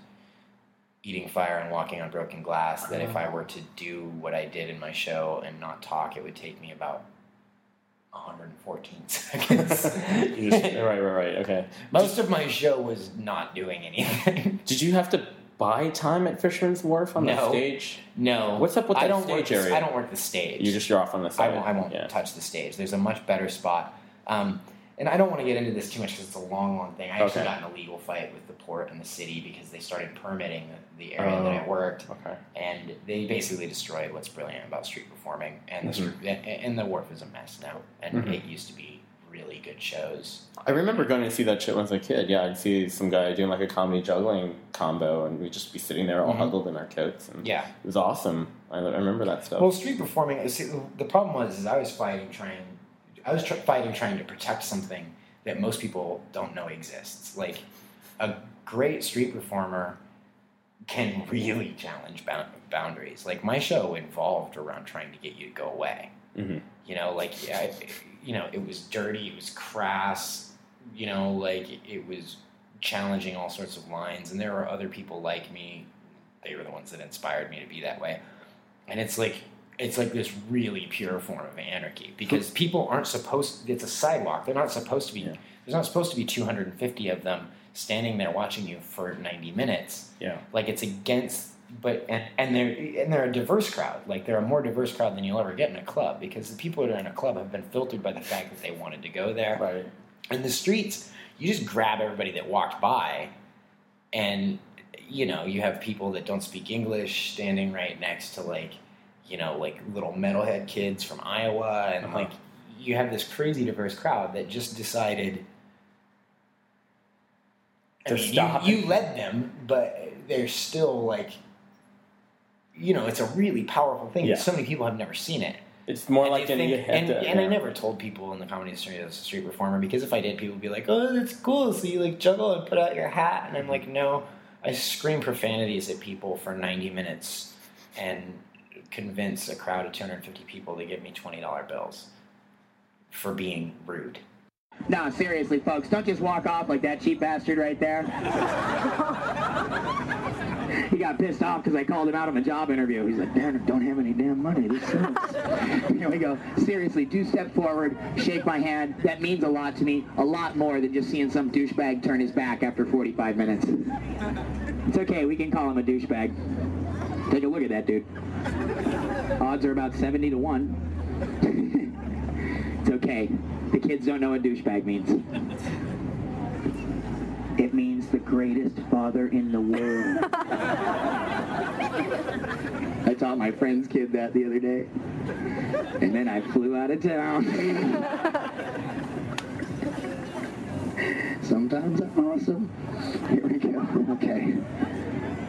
eating fire and walking on broken glass. That if I were to do what I did in my show and not talk, it would take me about 114 seconds. Just- right, right, right. Okay. Most of my show was not doing anything. Did you have to buy time at Fisherman's Wharf on the stage? no. What's up with I that don't stage the- area? I don't work the stage. You just you're off on the I side. won't, I won't Yeah. touch the stage. There's a much better spot. Um, and I don't want to get into this too much because it's a long, long thing. I actually Okay. got in a legal fight with the port and the city because they started permitting the, area that I Oh. worked, Okay. and they basically destroyed what's brilliant about street performing. And the Mhm. str- and, the wharf is a mess now, and Mhm. it used to be really good shows. I remember going to see that shit when I was a kid. Yeah, I'd see some guy doing like a comedy juggling combo, and we'd just be sitting there all Mhm. huddled in our coats. And Yeah. it was awesome. I, I remember that stuff. Well, street performing. See, the problem was is I was fighting trying, I was tr- fighting trying to protect something that most people don't know exists. Like a great street performer can really challenge bound- boundaries. Like my show involved around trying to get you to go away. Mhm. You know, like yeah, you know, it was dirty, it was crass. You know, like it was challenging all sorts of lines, and there were other people like me. They were the ones that inspired me to be that way and it's like it's like this really pure form of anarchy because people aren't supposed it's a sidewalk they're not supposed to be Yeah. there's not supposed to be 250 of them standing there watching you for 90 minutes yeah. like it's against but and, and they're and they're a diverse crowd like they're a more diverse crowd than you'll ever get in a club because the people that are in a club have been filtered by the fact that they wanted to go there Right. in the streets, you just grab everybody that walked by, and you know you have people that don't speak English standing right next to like, you know, like little metalhead kids from Iowa, and Uh-huh. like you have this crazy diverse crowd that just decided. I To mean, you- stop. You, led them, but they're still like, you know, it's a really powerful thing. Yeah. So many people have never seen it. It's more And like an, think- you and, to- and I never told people in the comedy industry as a street performer because if I did, people would be like, "Oh, that's cool." So you like juggle and put out your hat, and I'm like, "No, I scream profanities at people for 90 minutes and convince a crowd of 250 people to give me $20 bills for being rude." No, seriously, folks, don't just walk off like that cheap bastard right there. he got pissed off because I called him out on a job interview. He's like, Darren, I don't have any damn money. This sucks. Here we go. Seriously, do step forward, shake my hand. That means a lot to me. A lot more than just seeing some douchebag turn his back after 45 minutes. It's okay. We can call him a douchebag. Take a look at that dude. Odds are about 70 to 1. It's okay. The kids don't know what douchebag means. It means the greatest father in the world. I taught my friend's kid that the other day. And then I flew out of town. Sometimes I'm awesome. Here we go. Okay.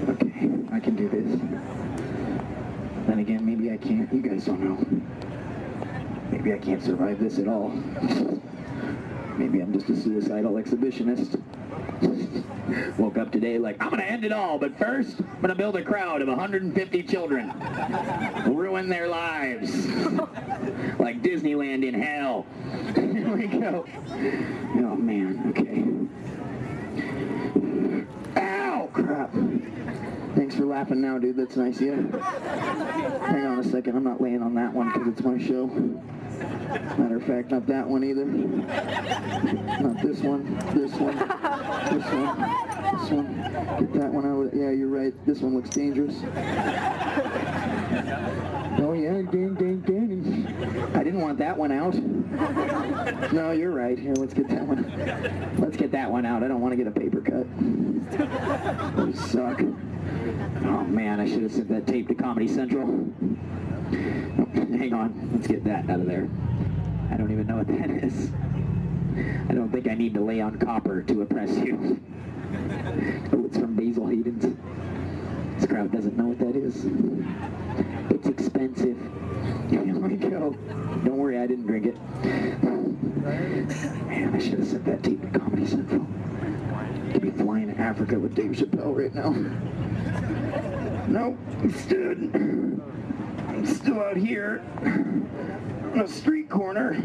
Okay, I can do this. Then again, maybe I can't. You guys don't know. Maybe I can't survive this at all. Maybe I'm just a suicidal exhibitionist. Woke up today like, I'm gonna end it all, but first, I'm gonna build a crowd of 150 children. Ruin their lives. like Disneyland in hell. Here we go. Oh man, okay. Ow! Crap. Thanks for laughing now, dude. That's nice, yeah? Hang on a second. I'm not laying on that one because it's my show. Matter of fact, not that one either. Not this one. This one. This one. This one. Get that one out. Yeah, you're right. This one looks dangerous. Oh yeah, ding, ding, ding. I didn't want that one out. No, you're right. Here, let's get that one. Let's get that one out. I don't want to get a paper cut. Those suck. Oh man, I should have sent that tape to Comedy Central. Hang on, let's get that out of there. I don't even know what that is. I don't think I need to lay on copper to oppress you. Oh, it's from Basil Hayden's. This crowd doesn't know what that is. It's expensive. Here we go. Don't worry, I didn't drink it. Man, I should have sent that tape to Comedy Central. Could be flying to Africa with Dave Chappelle right now. Nope, instead, I'm still out here on a street corner,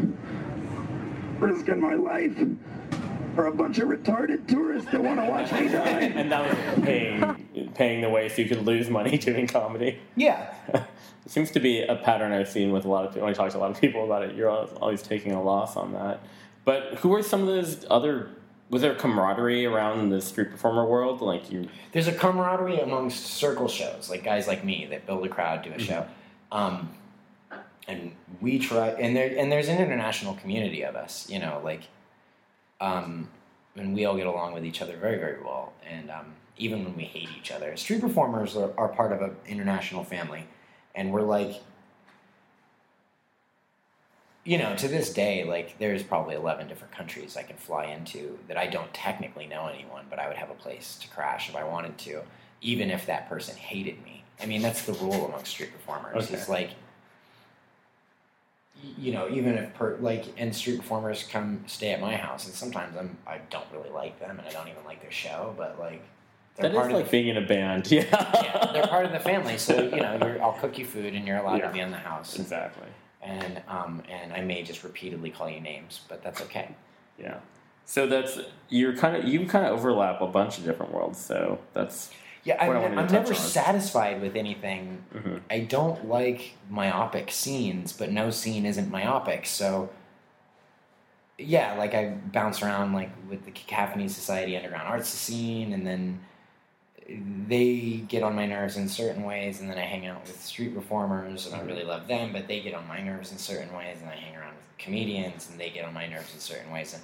risking my life for a bunch of retarded tourists that want to watch me die. and that was paying paying the way so you could lose money doing comedy. Yeah. it seems to be a pattern I've seen with a lot of people. When I talk to a lot of people about it, you're always, always taking a loss on that. But who are some of those other? Was there camaraderie around the street performer world? Like you, There's a camaraderie amongst circle shows, like guys like me that build a crowd, do a show. Um, and we try, and there, and there's an international community of us, you know, like, um, and we all get along with each other very, very well. And um, even when we hate each other, street performers are, are part of an international family, and we're like, you know, to this day, like there's probably 11 different countries I can fly into that I don't technically know anyone, but I would have a place to crash if I wanted to, even if that person hated me. I mean, that's the rule among street performers. Okay. It's like, you know, even if per, like, and street performers come stay at my house, and sometimes I'm I don't really like them, and I don't even like their show, but like, they're that part is of like the being in a band. Yeah, yeah, they're part of the family. So you know, you're, I'll cook you food, and you're allowed Yeah. to be in the house. exactly. And um, and I may just repeatedly call you names, but that's okay. Yeah. So that's you're kind of you kind of overlap a bunch of different worlds. So that's Yeah, I I'm touch never on. satisfied with anything. Mhm. I don't like myopic scenes, but no scene isn't myopic. So yeah, like I bounce around like with the Cacophony Society underground arts scene, and then they get on my nerves in certain ways, and then I hang out with street performers, and I really love them, but they get on my nerves in certain ways, and I hang around with comedians, and they get on my nerves in certain ways, and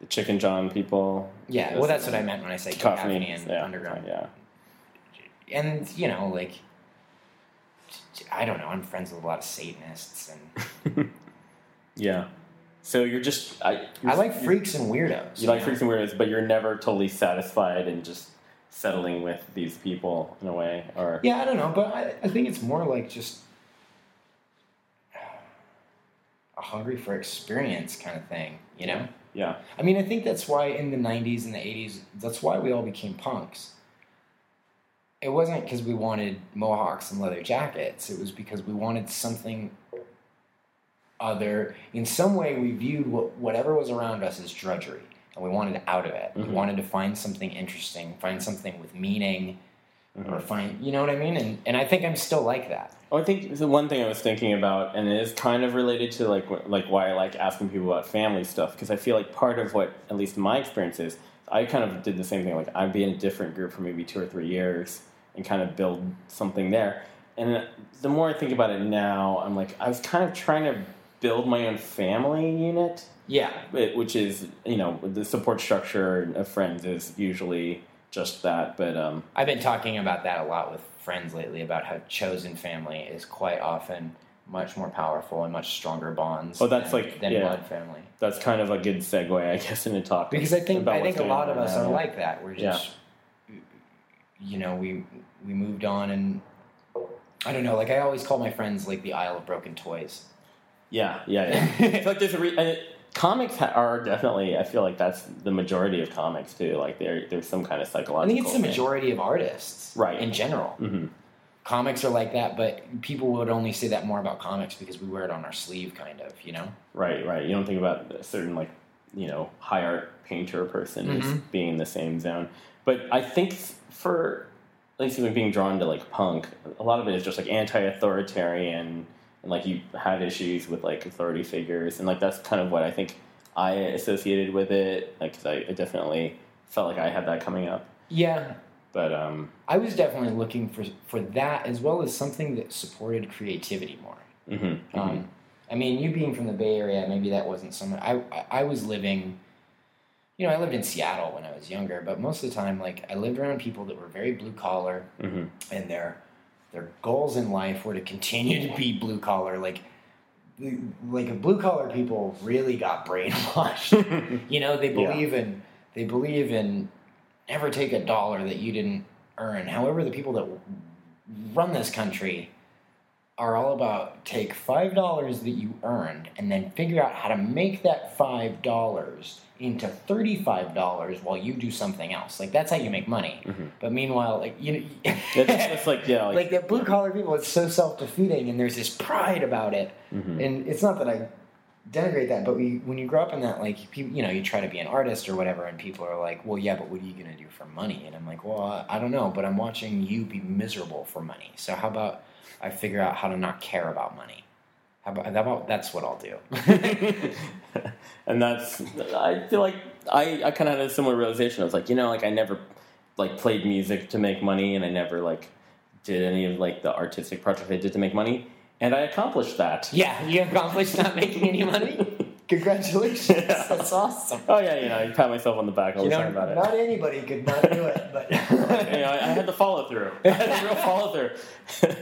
the Chicken John people. yeah, well, that's what I meant when I say Cacophony, and yeah, underground Yeah. and you know, like I don't know. I'm friends with a lot of Satanists, and Yeah. So you're just I. I like freaks and weirdos. You like know? freaks and weirdos, but you're never totally satisfied and just settling with these people in a way, or Yeah, I don't know, but I, I think it's more like just a hungry for experience kind of thing. You know. yeah, I mean, I think that's why in the '90s and the '80s, that's why we all became punks. It wasn't because we wanted mohawks and leather jackets. It was because we wanted something other. In some way, we viewed what, whatever was around us as drudgery, and we wanted out of it. Mhm. We wanted to find something interesting, find something with meaning, Mm-hmm. or find, you know what I mean? And and I think I'm still like that. Oh, I think the one thing I was thinking about, and it is kind of related to like like why I like asking people about family stuff, because I feel like part of what, at least my experience, is I kind of did the same thing. Like I'd be in a different group for maybe two or three years and kind of build something there. And the more I think about it now, I'm like I was kind of trying to build my own family unit, Yeah, it- which is you know the support structure of friends is usually just that. But um, I've been talking about that a lot with friends lately about how chosen family is quite often much more powerful and much stronger bonds. Oh, that's than, like- than yeah. blood family. that's kind of a good segue, I guess, into talk Because I think I think a lot of us right are like that. We're Yeah. just, you know, we we moved on and. I don't know. Like I always call my friends like the Isle of Broken Toys. Yeah, yeah, yeah. Like there's a re- comics are definitely. I feel like that's the majority of comics too. Like there, there's some kind of psychological. I think it's the thing. majority of artists, Right. In general, Mhm. comics are like that, but people would only say that more about comics because we wear it on our sleeve, kind of. You know? Right, right. You don't think about a certain like you know high art painter person as Mhm. being in the same zone. But I think for at least like being drawn to like punk, a lot of it is just like anti-authoritarian and like you had issues with like authority figures and like that's kind of what I think I associated with it. Like 'cause I, I definitely felt like I had that coming up. Yeah, But um, I was definitely looking for for that as well as something that supported creativity more. mhm, mhm. Um, I mean, you being from the Bay Area, maybe that wasn't so much. I, I was living, you know, I lived in Seattle when I was younger, but most of the time, like I lived around people that were very blue collar, Mhm. and their their goals in life were to continue to be blue collar. Like, like blue collar people really got brainwashed. you know, they Yeah. believe in they believe in never take a dollar that you didn't earn. However, the people that run this country are all about take five dollars that you earned and then figure out how to make that five dollars into thirty-five dollars while you do something else. Like that's how you make money. Mhm. But meanwhile, like you know, It's, it's like yeah, like, like that blue collar people, it's so self defeating, and there's this pride about it. mhm. And it's not that I denigrate that, but we, when you grow up in that, like you, you know, you try to be an artist or whatever, and people are like, "Well, yeah, but what are you gonna do for money?" And I'm like, "Well, I, I don't know, but I'm watching you be miserable for money. So how about I figure out how to not care about money? How about, how about that's what I'll do." and that's I feel like I, I kind of had a similar realization. I was like, you know, like I never like played music to make money, and I never like did any of like the artistic projects I did to make money, and I accomplished that. yeah, you accomplished not making any money. Congratulations, Yeah. that's awesome. Oh yeah, you know, I pat myself on the back all You the know, time about it. not anybody could not do it, but you know, I, I had the follow through. I had the real follow through.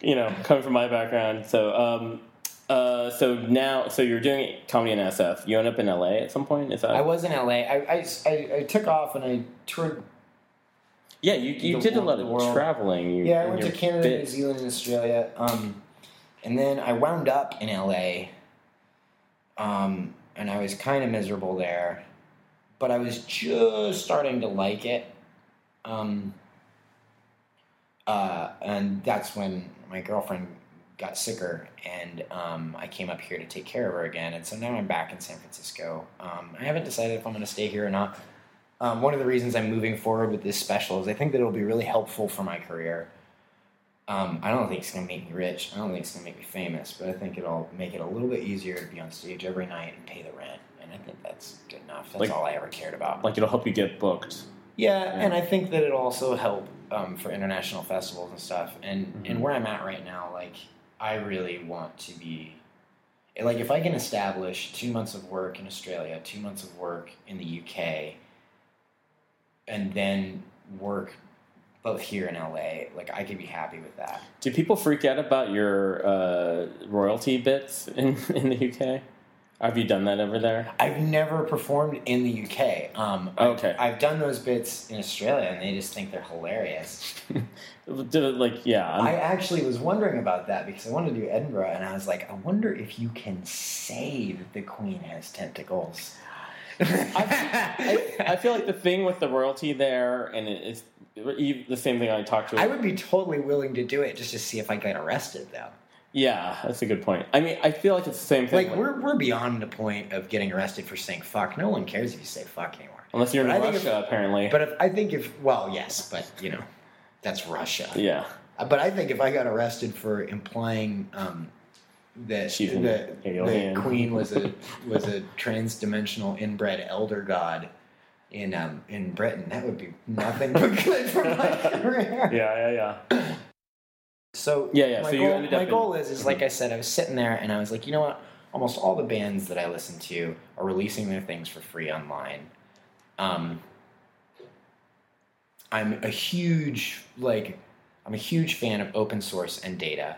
You know, coming from my background. So, um, uh, so now, so you're doing comedy in SF. You end up in LA at some point. Is that? I was in LA. I, I, I, I took off and I toured yeah, you, you did a lot of traveling. You, Yeah, I went to Canada, New. Zealand, and Australia. Um, and then I wound up in LA. Um, and I was kind of miserable there. But I was just starting to like it. Um, uh, and that's when my girlfriend got sicker, and um, I came up here to take care of her again. And so now I'm back in San Francisco. Um, I haven't decided if I'm going to stay here or not. Um, one of the reasons I'm moving forward with this special is I think that it'll be really helpful for my career. Um, I don't think it's going to make me rich. I don't think it's going to make me famous, but I think it'll make it a little bit easier to be on stage every night and pay the rent. And I think that's good enough. That's Like- all I ever cared about. Like it'll help you get booked. Yeah, Yeah. and I think that it'll also help um, for international festivals and stuff. And Mhm. and where I'm at right now, like I really want to be like if I can establish two months of work in Australia, two months of work in the UK, and then work both here in LA, like I could be happy with that. Do people freak out about your uh, royalty bits in in the UK? Have you done that over there? I've never performed in the UK. Um, I've- Okay. I've done those bits in Australia, and they just think they're hilarious. Like, yeah. I'm- I actually was wondering about that because I wanted to do Edinburgh, and I was like, I wonder if you can say that the Queen has tentacles. I, I feel like the thing with the royalty there, and it's the same thing I talked to. I would be totally willing to do it just to see if I get arrested, though. Yeah, that's a good point. I mean, I feel like it's the same thing. Like we're we're beyond the point of getting arrested for saying fuck. No one cares if you say fuck anymore. unless you're in But I Russia, apparently. But if I think if well, yes, but you know, that's Russia. yeah, Uh, But I think if I got arrested for implying um, that the, the queen was a was a trans-dimensional inbred elder god in um, in Britain, that would be nothing but good for my career. yeah, yeah, yeah. So Yeah, yeah, My so goal, my in- goal is is like I said, I was sitting there and I was like, you know what? Almost all the bands that I listen to are releasing their things for free online. Um, I'm a huge like I'm a huge fan of open source and data.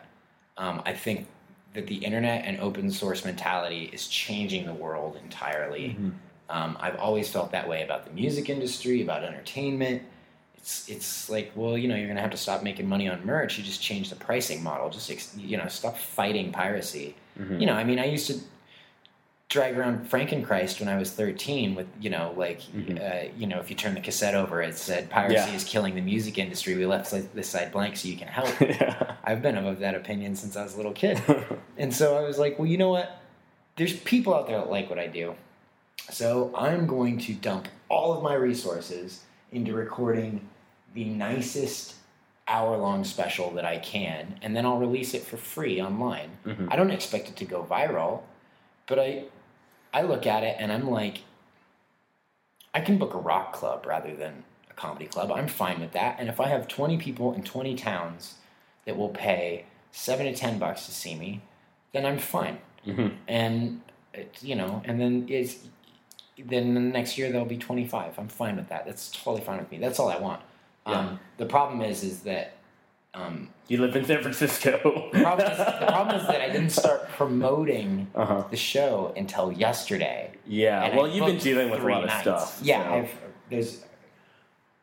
Um, I think that the internet and open source mentality is changing the world entirely. Um, I've always felt that way about the music industry, about entertainment. It's it's like, well, you know, you're gonna have to stop making money on merch. You just change the pricing model. Just ex- you know, stop fighting piracy. You know, I mean, I used to drag around Frankenchrist when I was 13 with, you know, like, uh, you know, if you turn the cassette over, it said piracy Yeah. is killing the music industry. We left this side blank so you can help. yeah. I've been of that opinion since I was a little kid. and so I was like, well, you know what? There's people out there that like what I do. So I'm going to dump all of my resources into recording the nicest hour long special that I can, and then I'll release it for free online. Mm-hmm. I don't expect it to go viral, but I I look at it and I'm like, I can book a rock club rather than a comedy club. I'm fine with that. And if I have 20 people in 20 towns that will pay seven to 10 bucks to see me, then I'm fine. Mm-hmm. And, it, you know, and then it's, then the next year there'll be 25. I'm fine with that. That's totally fine with me. That's all I want. Um, the problem is, is that, um, You live in San Francisco. the problem is, the problem is that I didn't start promoting Uh-huh. the show until yesterday. Yeah. Well, I you've been dealing with a lot of nights. stuff. Yeah, so- I've there's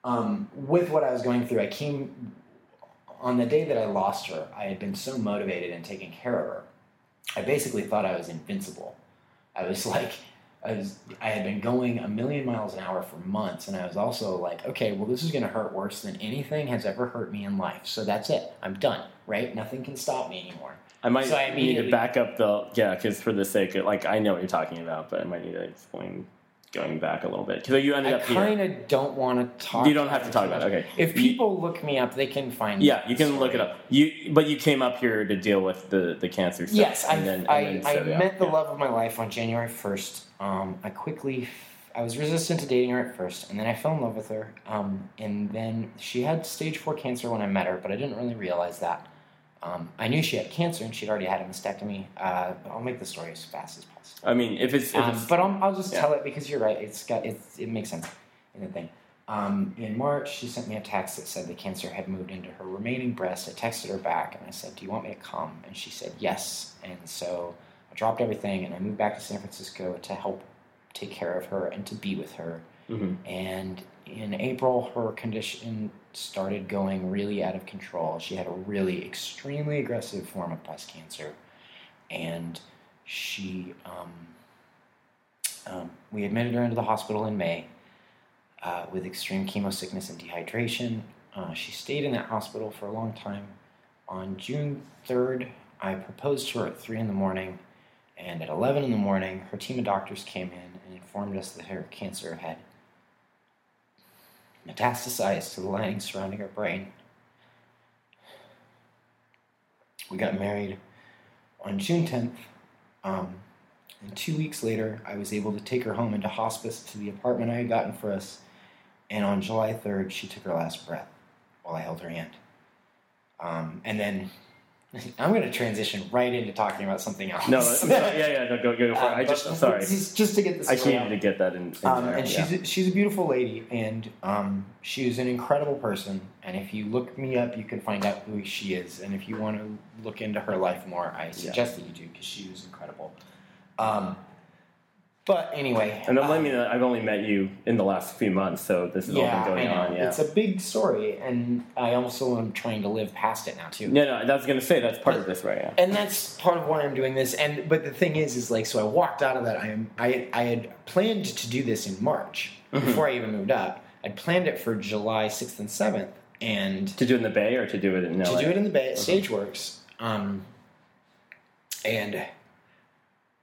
um, with what I was going through. I came on the day that I lost her. I had been so motivated and taking care of her. I basically thought I was invincible. I was like, I was, I had been going a million miles an hour for months, and I was also like, okay, well, this is going to hurt worse than anything has ever hurt me in life. So that's it. I'm done. Right? Nothing can stop me anymore. I might So I need to back up the yeah, because for the sake of like I know what you're talking about, but I might need to explain going back a little bit because you ended I up here. I kind of don't want to talk. You don't have to talk about it, okay. If You- people look me up, they can find. Me. Yeah, you can look it up. You but you came up here to deal with the the cancer stuff. Yes, I, and then, and I, then I met the yeah. love of my life on January 1st. Um, I quickly, I was resistant to dating her at first, and then I fell in love with her. Um, and then she had stage four cancer when I met her, but I didn't really realize that. Um, I knew she had cancer, and she'd already had a mastectomy. Uh, I'll make the story as fast as possible. I mean, if it's, if Um, it's but I'll, I'll just yeah. tell it because you're right. It's got it's, it makes sense in the thing. Um, in March, she sent me a text that said the cancer had moved into her remaining breast. I texted her back and I said, "Do you want me to come?" And she said yes. And so I dropped everything and I moved back to San Francisco to help take care of her and to be with her. Mhm. And in April, her condition started going really out of control. She had a really extremely aggressive form of breast cancer, and she um, um, we admitted her into the hospital in May uh, with extreme chemo sickness and dehydration. Uh, she stayed in that hospital for a long time. On June 3rd, I proposed to her at 3 in the morning, and at 11 in the morning, her team of doctors came in and informed us that her cancer had metastasized to the lining surrounding her brain. We got married on June 10th. Um, and two weeks later, I was able to take her home into hospice to the apartment I had gotten for us. And on July 3rd, she took her last breath while I held her hand. Um, and then I'm going to transition right into talking about something else. no, I'm sorry. yeah, yeah, no, go go for it. Um, I just sorry, Just, to get this I needed to get that in. in Um, there, and yeah. she's a, she's a beautiful lady, and um, she's an incredible person. And if you look me up, you can find out who she is. And if you want to look into her life more, I suggest that you do because she was incredible. Um, but anyway, and I'm um, letting that I've only met you in the last few months, so this has all been going I know. on. Yeah. It's a big story, and I also am trying to live past it now too. no, no, I was gonna say that's part of this, right? Yeah. and that's part of why I'm doing this. And but the thing is, is like, so I walked out of that. I am, I, I had planned to do this in March Mm-hmm. before I even moved up. I'd planned it for July sixth and seventh, and To do it in the Bay or to do it in to do it in the Bay at Stagewerx. Um, and i-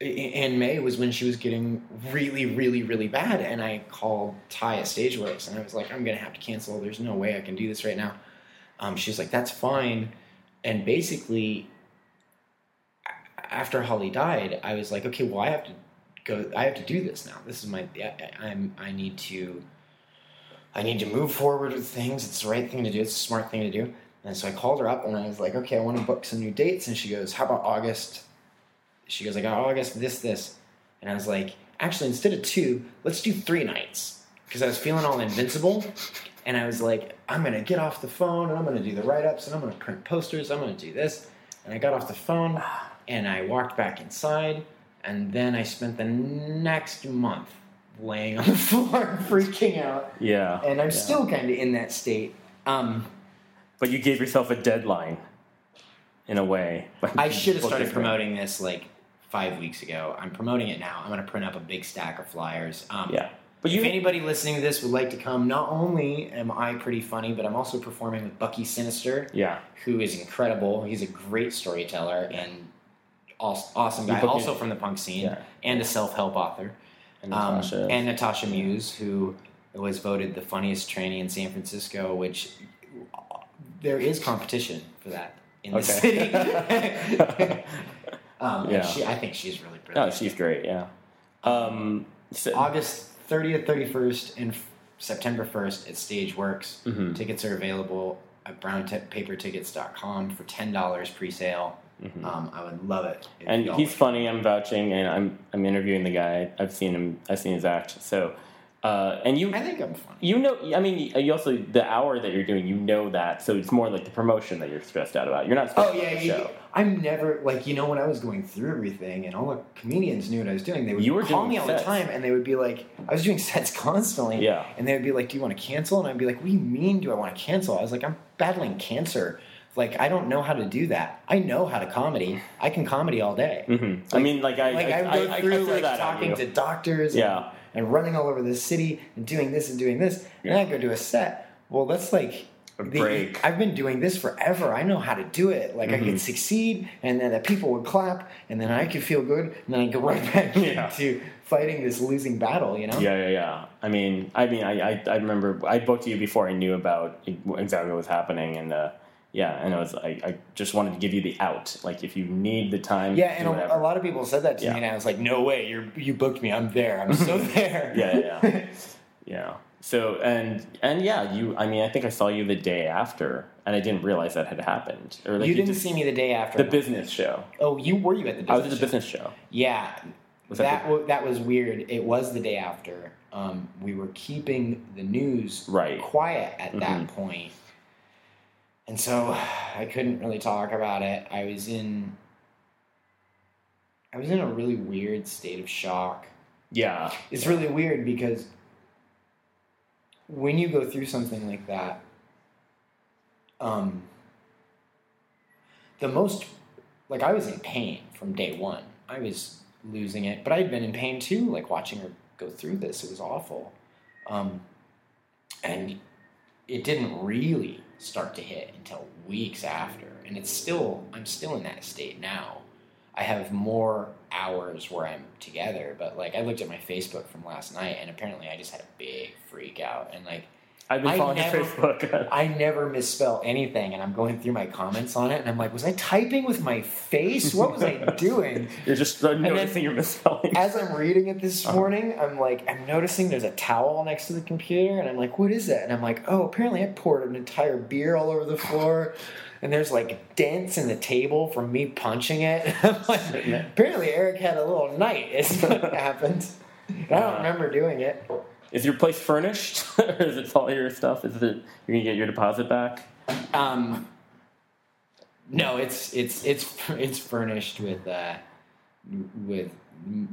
in May was when she was getting really, really, really bad, and I called Ty at Stagewerx, and I was like, "I'm gonna have to cancel. There's no way I can do this right now." Um, she's like, "That's fine," and basically, after Holly died, I was like, "Okay, well, I have to go. I have to do this now. This is my. I, I'm. I need to." I need to move forward with things. It's the right thing to do. It's a smart thing to do. And so I called her up and I was like, okay, I want to book some new dates. And she goes, how about August? She goes, like, oh, I guess this, this. And I was like, actually, instead of two, let's do three nights. Because I was feeling all invincible. And I was like, I'm gonna get off the phone and I'm gonna do the write ups and I'm gonna print posters. I'm gonna do this. And I got off the phone and I walked back inside. And then I spent the next month laying on the floor, freaking out. Yeah. And I'm yeah. still kind of in that state. Um, But you gave yourself a deadline, in a way. I should have started promoting this like five weeks ago. I'm promoting it now. I'm going to print up a big stack of flyers. Um, Yeah. But if you- anybody listening to this would like to come, not only am I pretty funny, but I'm also performing with Bucky Sinister, Yeah. who is incredible. He's a great storyteller and awesome guy, also from the punk scene, Yeah. and a self help author. And Um, Natasha. and Natasha Muse, who was voted the funniest tranny in San Francisco, which there is competition for that in the Okay. city. um, and Yeah. she, I think she's really oh, brilliant. she's great. Yeah. Um, so, August 30th, 31st, and f- September 1st at Stagewerx. Mhm. Tickets are available at brownpapertickets.com for $10 pre sale. Um, I would love it. Mm-hmm. and he's funny. I'm vouching, and I'm I'm interviewing the guy. I've seen him. I've seen his act. So, uh, and you, I think I'm funny. you know, I mean, you also the hour that you're doing, you know that. So it's more like the promotion that you're stressed out about. You're not. Stressed Oh yeah, about the you- show. I'm never like you know when I was going through everything and all the comedians knew what I was doing. They would You were call me all sets. the time and they would be like, I was doing sets constantly. Yeah. And they would be like, "Do you want to cancel?" And I'd be like, "What do you mean? Do I want to cancel?" I was like, "I'm battling cancer. Like I don't know how to do that. I know how to comedy. I can comedy all day. Mhm. I mean, like I, Like I, I, go through I like talking to doctors. Yeah. And, and running all over the city and doing this and doing this. And then I go do a set. Well, that's like A the- break. I've been doing this forever. I know how to do it. Like I Mm-hmm. could succeed, and then the people would clap, and then I could feel good, and then I go right back Yeah. into fighting this losing battle. You know? Yeah, yeah, yeah. I mean, I mean, I, I, I remember I booked you before I knew about exactly what was happening, and uh, yeah, and I was, I, I just wanted to give you the out. Like, if you need the time, Yeah, and a, a lot of people said that to Yeah. me, and I was like, "No way! You you booked me. I'm there. I'm so there." yeah, yeah, yeah. So and and yeah, you. I mean, I think I saw you the day after, and I didn't realize that had happened. Or like you didn't see me the day after the business show. Oh, you were you at the business? I was at the show? business show. Yeah, Was that that that, w- that was weird. It was the day after. Um, we were keeping the news Right. quiet at that Mhm. point, and so I couldn't really talk about it. I was in I was in a really weird state of shock. Yeah, It's really weird because when you go through something like that, um, the most like I was in pain from day one. I was losing it, but I'd been in pain too, like watching her go through this. It was awful, um, and it didn't really start to hit until weeks after. And it's still I'm still in that state now. I have more hours where I'm together, but like I looked at my Facebook from last night, and apparently I just had a big freak out, and like I've been following never- Facebook. I never misspell anything, and I'm going through my comments on it, and I'm like, was I typing with my face? What was I doing? You're just noticing you're misspelling. As I'm reading it this Uh-huh. morning, I'm like, I'm noticing there's a towel next to the computer, and I'm like, what is that? And I'm like, oh, apparently I poured an entire beer all over the floor, and there's like dents in the table from me punching it. Like, apparently Eric had a little night. Is what happened. I don't remember doing it. Is your place furnished, or is it all your stuff? Is it you're gonna get your deposit back? Um, no, it's it's it's it's furnished with uh, with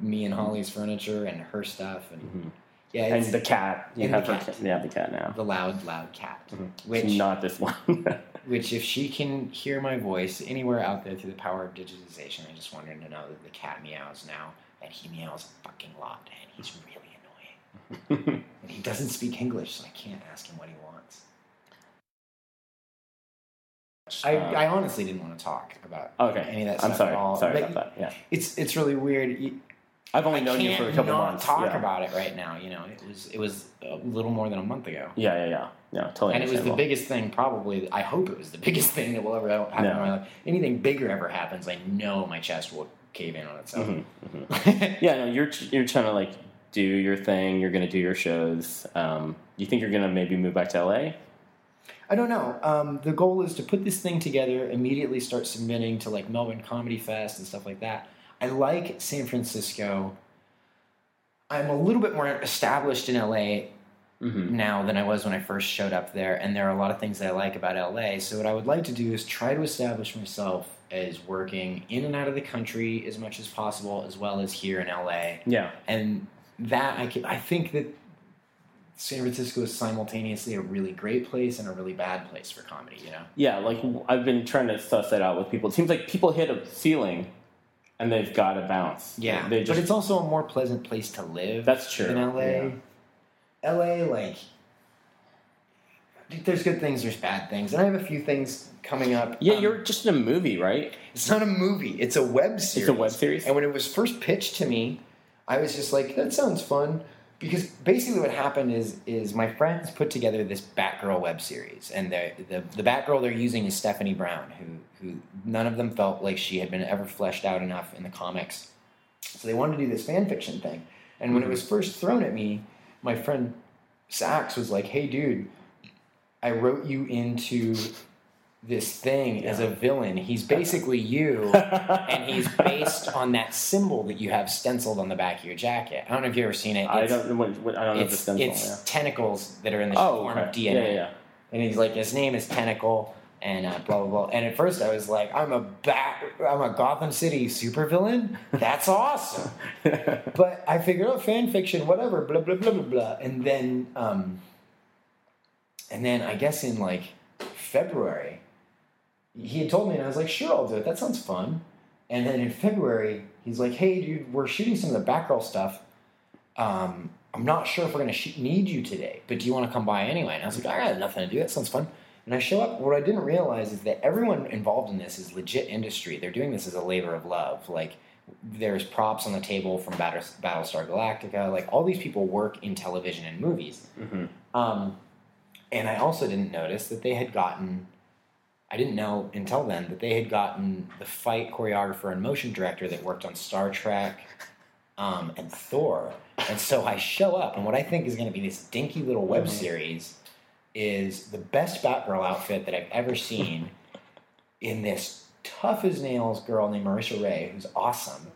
me and Holly's furniture and her stuff and yeah, Mm-hmm. And it's the cat, you and have the cat. cat. Yeah, the cat now. the loud loud cat, Which which not this one. which if she can hear my voice anywhere out there through the power of digitization, I just wanted to know that the cat meows now and he meows a fucking lot and he's really. And he doesn't speak English, so I can't ask him what he wants. I, Uh, I honestly didn't want to talk about okay, any of that I'm sorry. at all. Sorry But about that. Yeah, It's it's really weird. I've only I known you for a couple months. talk yeah. about it right now. You know, it was it was a little more than a month ago, Yeah, yeah, yeah, yeah. Totally. and it was the biggest thing. Probably, I hope it was the biggest thing that will ever happen No. in my life. Anything bigger ever happens, I know my chest will cave in on itself. Mhm, Yeah, no, you're you're trying to like do your thing. You're gonna do your shows. Um, you think you're gonna maybe move back to LA? I don't know. Um, the goal is to put this thing together, immediately start submitting to like Melbourne Comedy Fest and stuff like that. I like San Francisco. I'm a little bit more established in LA, Mm-hmm. now than I was when I first showed up there, and there are a lot of things that I like about LA. So what I would like to do is try to establish myself as working in and out of the country as much as possible, as well as here in LA. Yeah. And that I can, I think that San Francisco is simultaneously a really great place and a really bad place for comedy. You know. Yeah, like I've been trying to suss that out with people. It seems like people hit a ceiling and they've got to bounce. Yeah, they just but it's also a more pleasant place to live. That's true, In LA, yeah. LA, like, there's good things, there's bad things, and I have a few things coming up. yeah. Um, You're just in a movie, right? It's not a movie. It's a web series. It's a web series? And when it was first pitched to me, I was just like, "That sounds fun." Because basically, what happened is is my friends put together this Batgirl web series, and the the, the Batgirl they're using is Stephanie Brown, who who none of them felt like she had been ever fleshed out enough in the comics. So they wanted to do this fan fiction thing. And when it hmm. was first thrown at me, my friend Sax was like, "Hey, dude, I wrote you into this thing as a villain. He's basically you, and he's based on that symbol that you have stenciled on the back of your jacket. I don't know if you've ever seen it. I It's- don't. know What, what, I don't know the stencil. it's yeah. tentacles that are in the Oh, form okay. of DNA. Yeah, yeah, yeah. And he's like, his name is Tentacle, and uh, blah blah blah. And at first, I was like, I'm a bat, I'm a Gotham City supervillain. That's awesome. but I figured out fan fiction, whatever, blah blah blah blah blah. And then, um, and then I guess in like February, he had told me, and I was like, sure, I'll do it. That sounds fun. And then in February, he's like, hey, dude, we're shooting some of the Batgirl stuff. Um, I'm not sure if we're going to need you today, but do you want to come by anyway? And I was like, I got nothing to do. That sounds fun. And I show up. What I didn't realize is that everyone involved in this is legit industry. They're doing this as a labor of love. Like, there's props on the table from Battlestar Galactica. Like, all these people work in television and movies. Mhm. Um, and I also didn't notice that they had gotten. I didn't know until then that they had gotten the fight choreographer and motion director that worked on Star Trek um, and Thor. And so I show up, and what I think is going to be this dinky little web series is the best Batgirl outfit that I've ever seen in this tough as nails girl named Marisha Ray, who's awesome.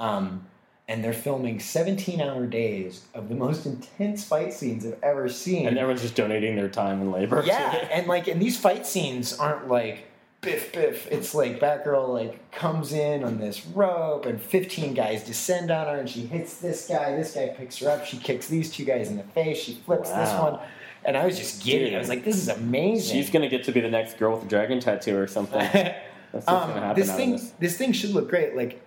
Um, and they're filming 17 hour days of the most intense fight scenes I've ever seen. And everyone's just donating their time and labor. Yeah, and like, and these fight scenes aren't like biff biff. It's like Batgirl like comes in on this rope, and fifteen guys descend on her, and she hits this guy. This guy picks her up. She kicks these two guys in the face. She flips this one, and I was just giddy. I was like, "This is amazing." She's gonna get to be the next girl with a dragon tattoo or something. That's what's gonna um, happen this thing, this. this thing should look great. Like,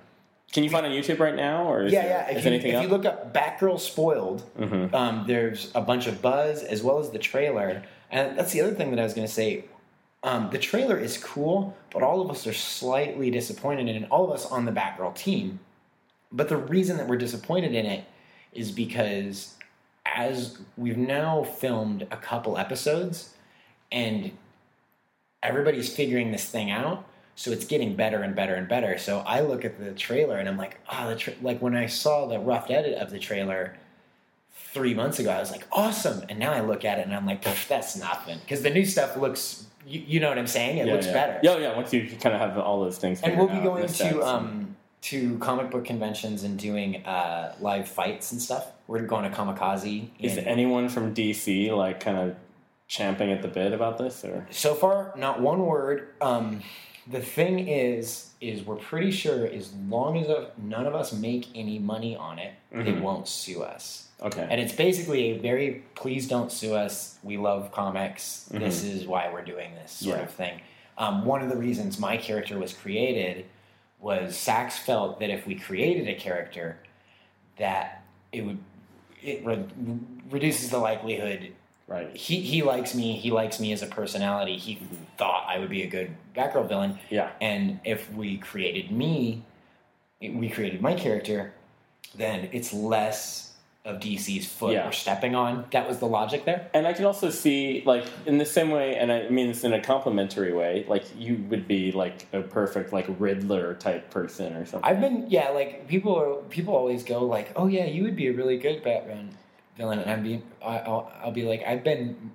Can you find on YouTube right now, or is yeah, there, yeah. If, is you, anything if you look up Batgirl spoiled, Mhm. um, there's a bunch of buzz as well as the trailer. And that's the other thing that I was going to say. Um, the trailer is cool, but all of us are slightly disappointed in it. All of us on the Batgirl team. But the reason that we're disappointed in it is because as we've now filmed a couple episodes and everybody's figuring this thing out so it's getting better and better and better. So i look at the trailer and i'm like oh the tra-, like when i saw the rough edit of the trailer three months ago i was like awesome. And now i look at it and i'm like that's nothing. Because the new stuff looks you, you know what i'm saying? It yeah, looks yeah. better. Yeah, yeah. Once you kind of have all those things, and we'll be going to um, to comic book conventions and doing uh, live fights and stuff. We're going to Comikaze Is anyone from DC like kind of champing at the bit about this, or? So far, not one word. Um, the thing is, is we're pretty sure as long as none of us make any money on it, they Mhm. won't sue us. okay? And it's basically a very please don't sue us. We love comics. This is why we're doing this sort Yeah. of thing. Um, one of the reasons my character was created was Sachs felt that if we created a character, that it would it re- reduces the likelihood right. he he likes me. He likes me as a personality. He mm-hmm. thought I would be a good Batgirl villain. Yeah. And if we created me, we created my character, then it's less of DC's foot Yeah. we're stepping on. That was the logic there. And I can also see, like, in the same way, and I mean this in a complimentary way, like, you would be, like, a perfect, like, Riddler type person or something. I've been yeah, like people are, people always go like, oh yeah, you would be a really good Batman villain, and I'm being I- I'll, I'll be like, I've been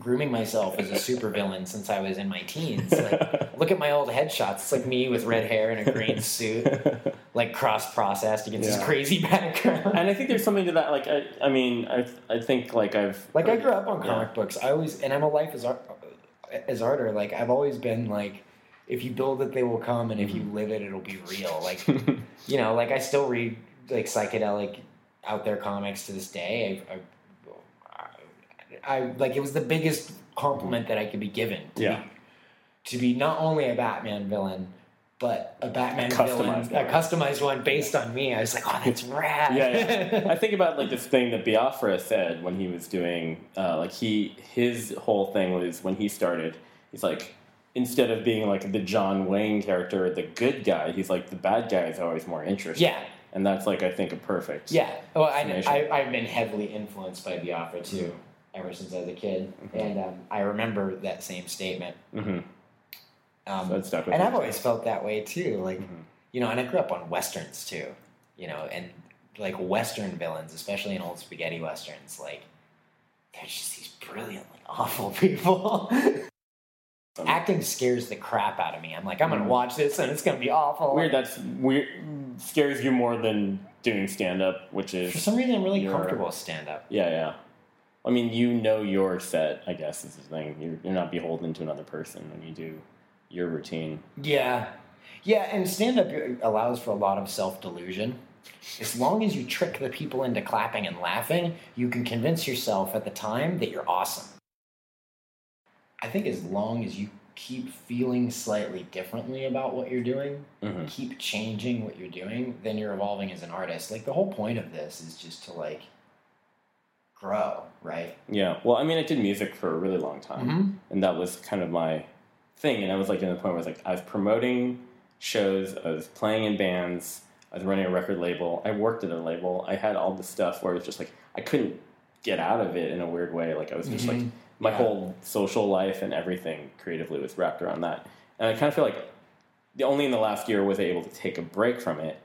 grooming myself as a supervillain since I was in my teens. Like, look at my old headshots. It's like me with red hair and a green suit, like cross processed against this crazy background. and I think there's something to that. Like, I, I mean, I, I think like I've Like I grew up on Yeah. comic books. I always, and I'm a life as art, as arter. Like I've always been like, if you build it, they will come, and if you mm-hmm. live it, it'll be real. Like, you know, like I still read like psychedelic out there comics to this day. I, I, I, like it was the biggest compliment that I could be given. To Yeah. Be, to be not only a Batman villain. But a Batman A villain, a customized one based on me. I was like, "Oh, that's rad!" yeah, yeah. I think about like this thing that Biafra said when he was doing, uh, like he his whole thing was when he started. He's like, instead of being like the John Wayne character, the good guy, he's like the bad guy is always more interesting. Yeah. And that's like I think a perfect. Yeah. Well, I, I I've been heavily influenced by Biafra too, ever since I was a kid. And um, I remember that same statement. hmm Um, So it stuck with and. I've always felt that way too. Like, Mhm. you know, and I grew up on Westerns too, you know, and like Western villains, especially in old spaghetti Westerns, like, they're just these brilliantly awful people. Acting scares the crap out of me. I'm like, I'm going to Mhm. watch this and it's to be awful. Weird. That's weird. Scares you more than doing stand up, which is For some reason, I'm really You're- comfortable with stand up. Yeah, yeah. I mean, you know your set. I guess is the thing. You're, you're not beholden to another person when you do your routine. Yeah. Yeah, and stand up allows for a lot of self delusion. As long as you trick the people into clapping and laughing, you can convince yourself at the time that you're awesome. I think as long as you keep feeling slightly differently about what you're doing, Mhm. keep changing what you're doing, then you're evolving as an artist. Like the whole point of this is just to like grow, right? Yeah. Well, I mean, I did music for a really long time, Mhm. and that was kind of my thing. And I was like, in the point where I was like, I was promoting shows, I was playing in bands, I was running a record label, I worked at a label, I had all this stuff where it was just like I couldn't get out of it in a weird way. Like I was just like Mhm. My Yeah. whole social life and everything creatively was wrapped around that. And I kind of feel like the only in the last year was I able to take a break from it.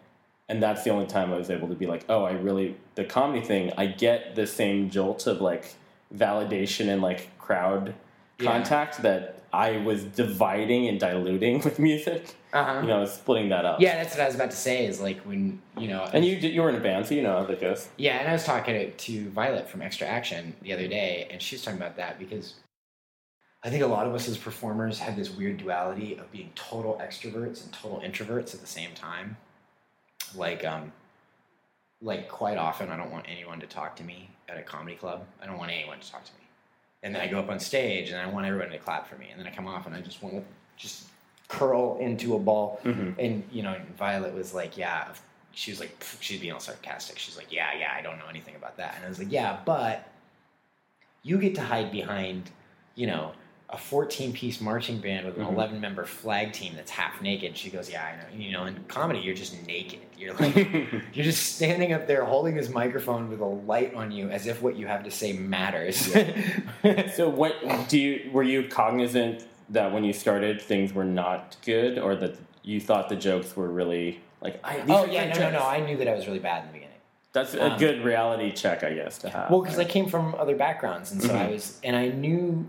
And that's the only time I was able to be like, oh, I really the comedy thing. I get the same jolt of like validation and like crowd Yeah. contact that I was dividing and diluting with music. Uh-huh. You know, I was splitting that up. Yeah, that's what I was about to say. Is like when you know, And you did, you were in a band, so you know how that goes. Yeah, and I was talking to, to Violet from Extra Action the other day, and she was talking about that because I think a lot of us as performers have this weird duality of being total extroverts and total introverts at the same time. Like, um, like quite often, I don't want anyone to talk to me at a comedy club. I don't want anyone to talk to me. And then I go up on stage, and I want everyone to clap for me. And then I come off, and I just want to just curl into a ball. Mhm. And you know, Violet was like, "Yeah." She was like, she's being all sarcastic. She's like, "Yeah, yeah, I don't know anything about that." And I was like, "Yeah, but you get to hide behind, you know, a 14-piece marching band with an Mhm. 11-member flag team that's half naked." She goes, "Yeah, I know." You know, in comedy, you're just naked. You're like, you're just standing up there holding this microphone with a light on you, as if what you have to say matters. so what do you were you cognizant that when you started things were not good or that you thought the jokes were really like I, oh yeah, no, no, no. I knew that I was really bad in the beginning. That's a um, good reality check, I guess, to have. Well, because I came from other backgrounds, and so I Mhm. was, and I knew,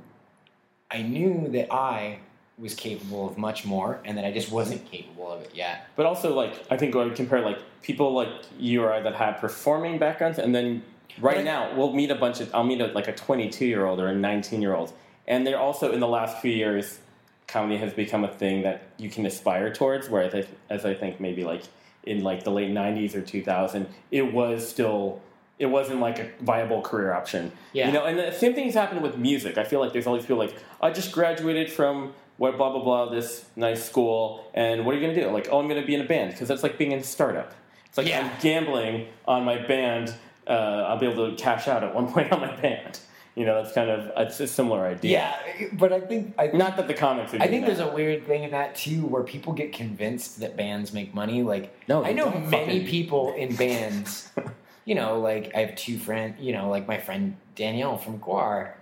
I knew that I was capable of much more, and that I just wasn't capable of it yet. But also, like, I think I would compare like people like you or I that have performing backgrounds, and then right But- now we'll meet a bunch of I'll meet a, like a 22 year old or a 19 year old, and they're also in the last few years, comedy has become a thing that you can aspire towards. whereas I as I think maybe like in like the late 90s or 2000, it was still. It wasn't like a viable career option, Yeah. you know. And the same thing's happened with music. I feel like there's all these people like I just graduated from what blah blah blah this nice school, and what are you gonna do? Like, oh, I'm gonna be in a band because that's like being in a startup. It's like Yeah. I'm gambling on my band. Uh, I'll be able to cash out at one point on my band. You know, that's kind of it's a similar idea. Yeah, but I think I Not that the comics. Are I think there's a weird thing in that too, where people get convinced that bands make money. Like, No, I know many fucking- people in bands. you know, like I have two friends. You know, like my friend Danielle from Gwar.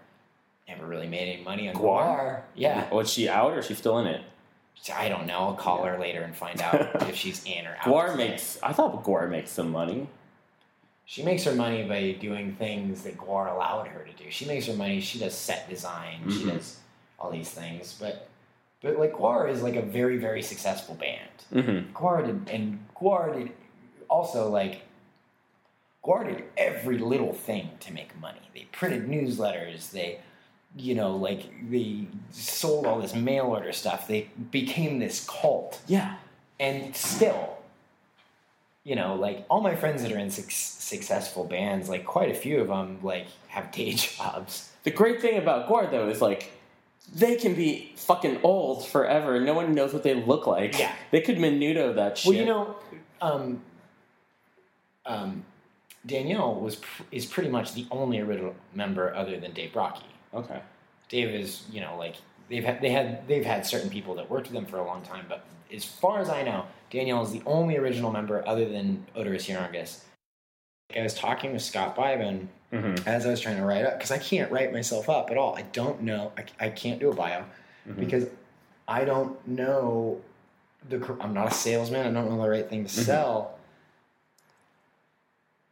Never really made any money on Gwar? Gwar. Yeah, Was she out or is she still in it? I don't know. I'll call her later and find out if she's in or out. Gwar makes. I thought Gwar makes some money. she makes her money by doing things that Gwar allowed her to do. She makes her money. She does set design. She Mhm. does all these things. But but like Gwar is like a very very successful band. Mm-hmm. Gwar did, and Gwar did also like Did every little thing to make money. They printed newsletters. They, you know, like they sold all this mail order stuff. They became this cult, Yeah. and still, you know, like all my friends that are in suc successful bands, like quite a few of them, like have day jobs. The great thing about Gwar though is like they can be fucking old forever. No one knows what they look like. Yeah. They could menudo that shit. Well, you know, um, um, Danielle was pr- is pretty much the only original member other than Dave Brockie. Okay. Dave is, you know, like they've had they had they've had certain people that worked with them for a long time, but as far as I know, Danielle is the only original member other than Oderus Urungus. I was talking with Scott Byben Mm-hmm. as I was trying to write up because I can't write myself up at all. I don't know. I, I can't do a bio Mm-hmm. because I don't know the. I'm not a salesman. I don't know the right thing to Mhm. sell.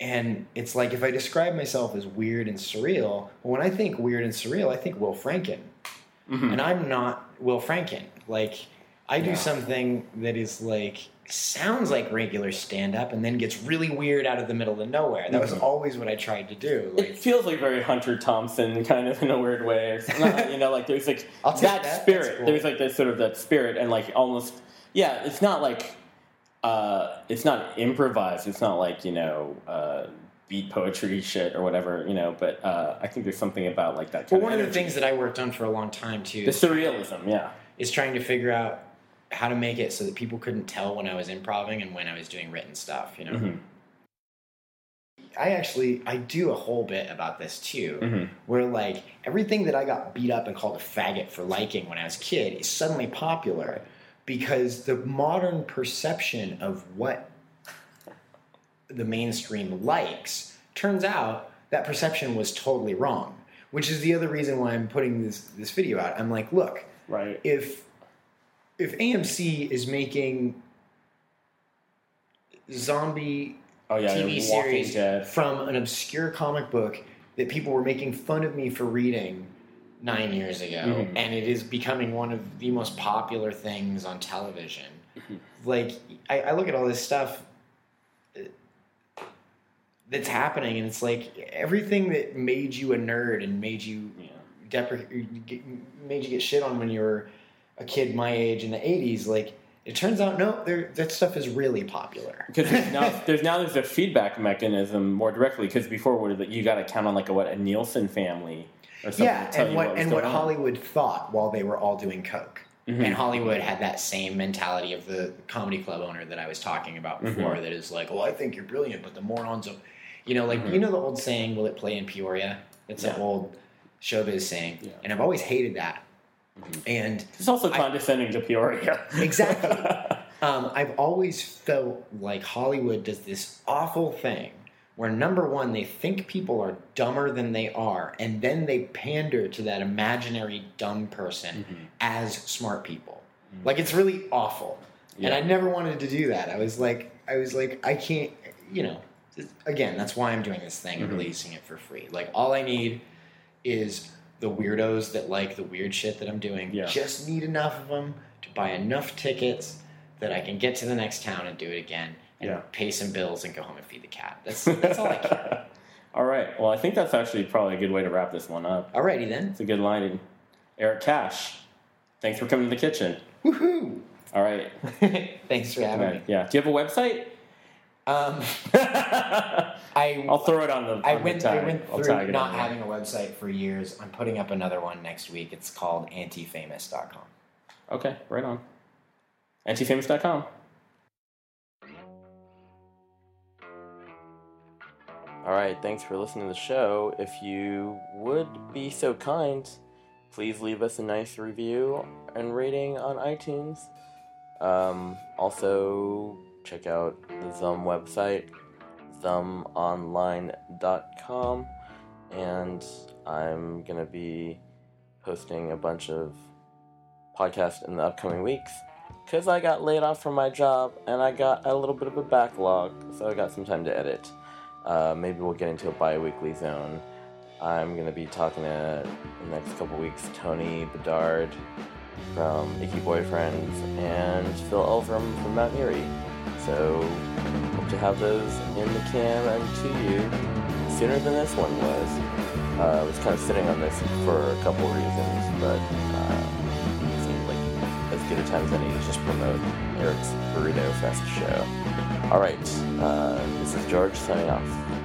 And it's like if I describe myself as weird and surreal, well, when I think weird and surreal, I think Will Franken, Mhm. and I'm not Will Franken. Like I do Yeah. something that is like sounds like regular stand up and then gets really weird out of the middle of nowhere. That was Mhm. always what I tried to do. It feels like very Hunter Thompson, kind of in a weird way. Something. you know, like there's like that, that. Spirit. cool. There's like this sort of that spirit, and like almost, yeah. It's not like, uh, it's not improvised. It's not like you know, uh, beat poetry shit or whatever. You know, but uh, I think there's something about like that. Well, one of the things that I worked on for a long time too the surrealism, yeah. is trying to figure out how to make it so that people couldn't tell when I was improvising and when I was doing written stuff. You know, Mhm. I actually I do a whole bit about this too, Mhm. where like everything that I got beat up and called a faggot for liking when I was a kid is suddenly popular because the modern perception of what the mainstream likes turns out that perception was totally wrong. Which is the other reason why I'm putting this this video out. I'm like, look, Right. if if AMC is making zombie Oh yeah. TV series Dead. from an obscure comic book that people were making fun of me for reading nine years ago, Mhm. and it is becoming one of the most popular things on television. Mm-hmm. Like, I, I look at all this stuff uh, that's happening, and it's like everything that made you a nerd and made you Yeah. deprecate, made you get shit on when you were a kid my age in the '80s. Like, it turns out no, that stuff is really popular. Because there's now there's now there's a feedback mechanism more directly. Because before, what is it? You got to count on like a what a Nielsen family. Yeah, and you what, and what on. Hollywood thought while they were all doing coke. Mhm. And Hollywood had that same mentality of the comedy club owner that I was talking about Mm-hmm. before. that is like, well, I think you're brilliant, but the morons of, you know, like Mhm. you know the old saying, "Will it play in Peoria?" It's an old showbiz saying, Yeah. and I've always hated that. Mm-hmm. And It's also I- condescending to Peoria. Exactly. um, I've always felt like Hollywood does this awful thing where number one, they think people are dumber than they are, and then they pander to that imaginary dumb person Mm-hmm. as smart people. Like it's really awful. And I never wanted to do that. I was like, I was like, I can't, you know. Again, that's why I'm doing this thing and Mhm. releasing it for free. Like all I need is the weirdos that like the weird shit that I'm doing. Yeah. Just need enough of them to buy enough tickets that I can get to the next town and do it again and Yeah. pay some bills and go home and feed the cat. That's that's all I care. All right. Well, I think that's actually probably a good way to wrap this one up. Alrighty then. It's a good line. Eric Cash, thanks for coming to the kitchen. Woohoo! All right. Thanks for having me. Yeah. Do you have a website? Um, I I'll throw it on the. I on the went, tag. I went through not having a website for years. I'm putting up another one next week. It's called antifamous.com. Okay, right on. Antifamous.com. All right, thanks for listening to the show. If you would be so kind, please leave us a nice review and rating on iTunes. Um, also, check out the Zum website, zumonline.com, and I'm going to be posting a bunch of podcasts in the upcoming weeks because I got laid off from my job and I got a little bit of a backlog, so I got some time to edit. Uh, maybe we'll get into a bi weekly zone. I'm going to be talking to, in the next couple weeks, Tony Bedard from Icky Boyfriends and Phil Elverum from Mount Eerie. So, hope to have those in the can and to you sooner than this one was. Uh, I was kind of sitting on this for a couple reasons, but uh, it seemed like as good a time as any to just promote Eric's Burrito Fest show. Alright, uh, this is George signing off.